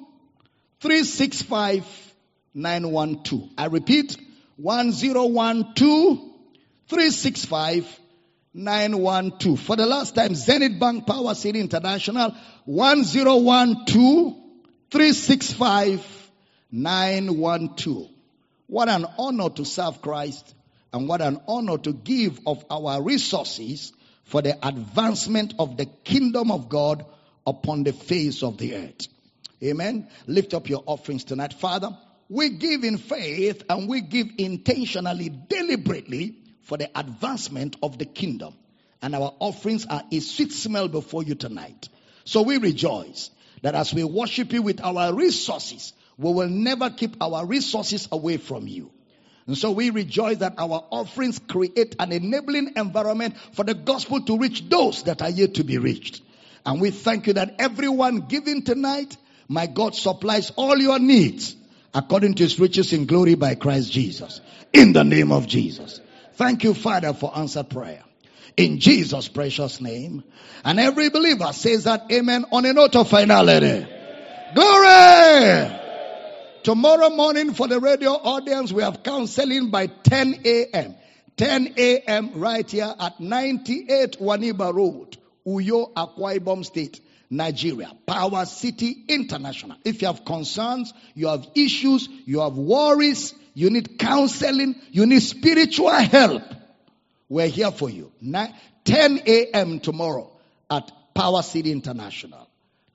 365 912. I repeat 1012 365 912. For the last time, Zenith Bank Power City International 1012 365 912. What an honor to serve Christ and what an honor to give of our resources for the advancement of the kingdom of God upon the face of the earth. Amen. Lift up your offerings tonight. Father, we give in faith and we give intentionally, deliberately for the advancement of the kingdom. And our offerings are a sweet smell before you tonight. So we rejoice that as we worship you with our resources, we will never keep our resources away from you. And so we rejoice that our offerings create an enabling environment for the gospel to reach those that are yet to be reached. And we thank you that everyone giving tonight, my God supplies all your needs according to his riches in glory by Christ Jesus. In the name of Jesus. Thank you, Father, for answered prayer. In Jesus' precious name. And every believer says that amen on a note of finality. Glory! Tomorrow morning for the radio audience, we have counseling by 10 a.m. 10 a.m. right here at 98 Nwaniba Road, Uyo, Akwa Ibom State, Nigeria. Power City International. If you have concerns, you have issues, you have worries, you need counseling, you need spiritual help, we're here for you. 10 a.m. tomorrow at Power City International.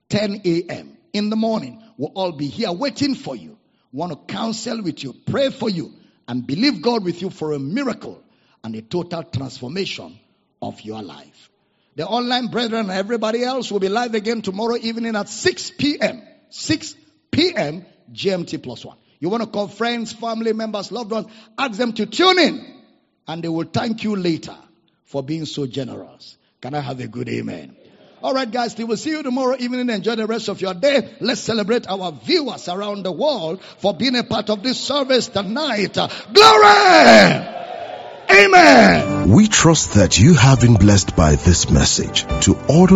10 a.m. in the morning. We'll all be here waiting for you want to counsel with you, pray for you, and believe God with you for a miracle and a total transformation of your life. The online brethren and everybody else will be live again tomorrow evening at 6 p.m. 6 p.m. GMT plus one. You want to call friends, family members, loved ones, ask them to tune in and they will thank you later for being so generous. Can I have a good amen? All right, guys, we will see you tomorrow evening. Enjoy the rest of your day. Let's celebrate our viewers around the world for being a part of this service tonight. Glory! Amen. We trust that you have been blessed by this message. To order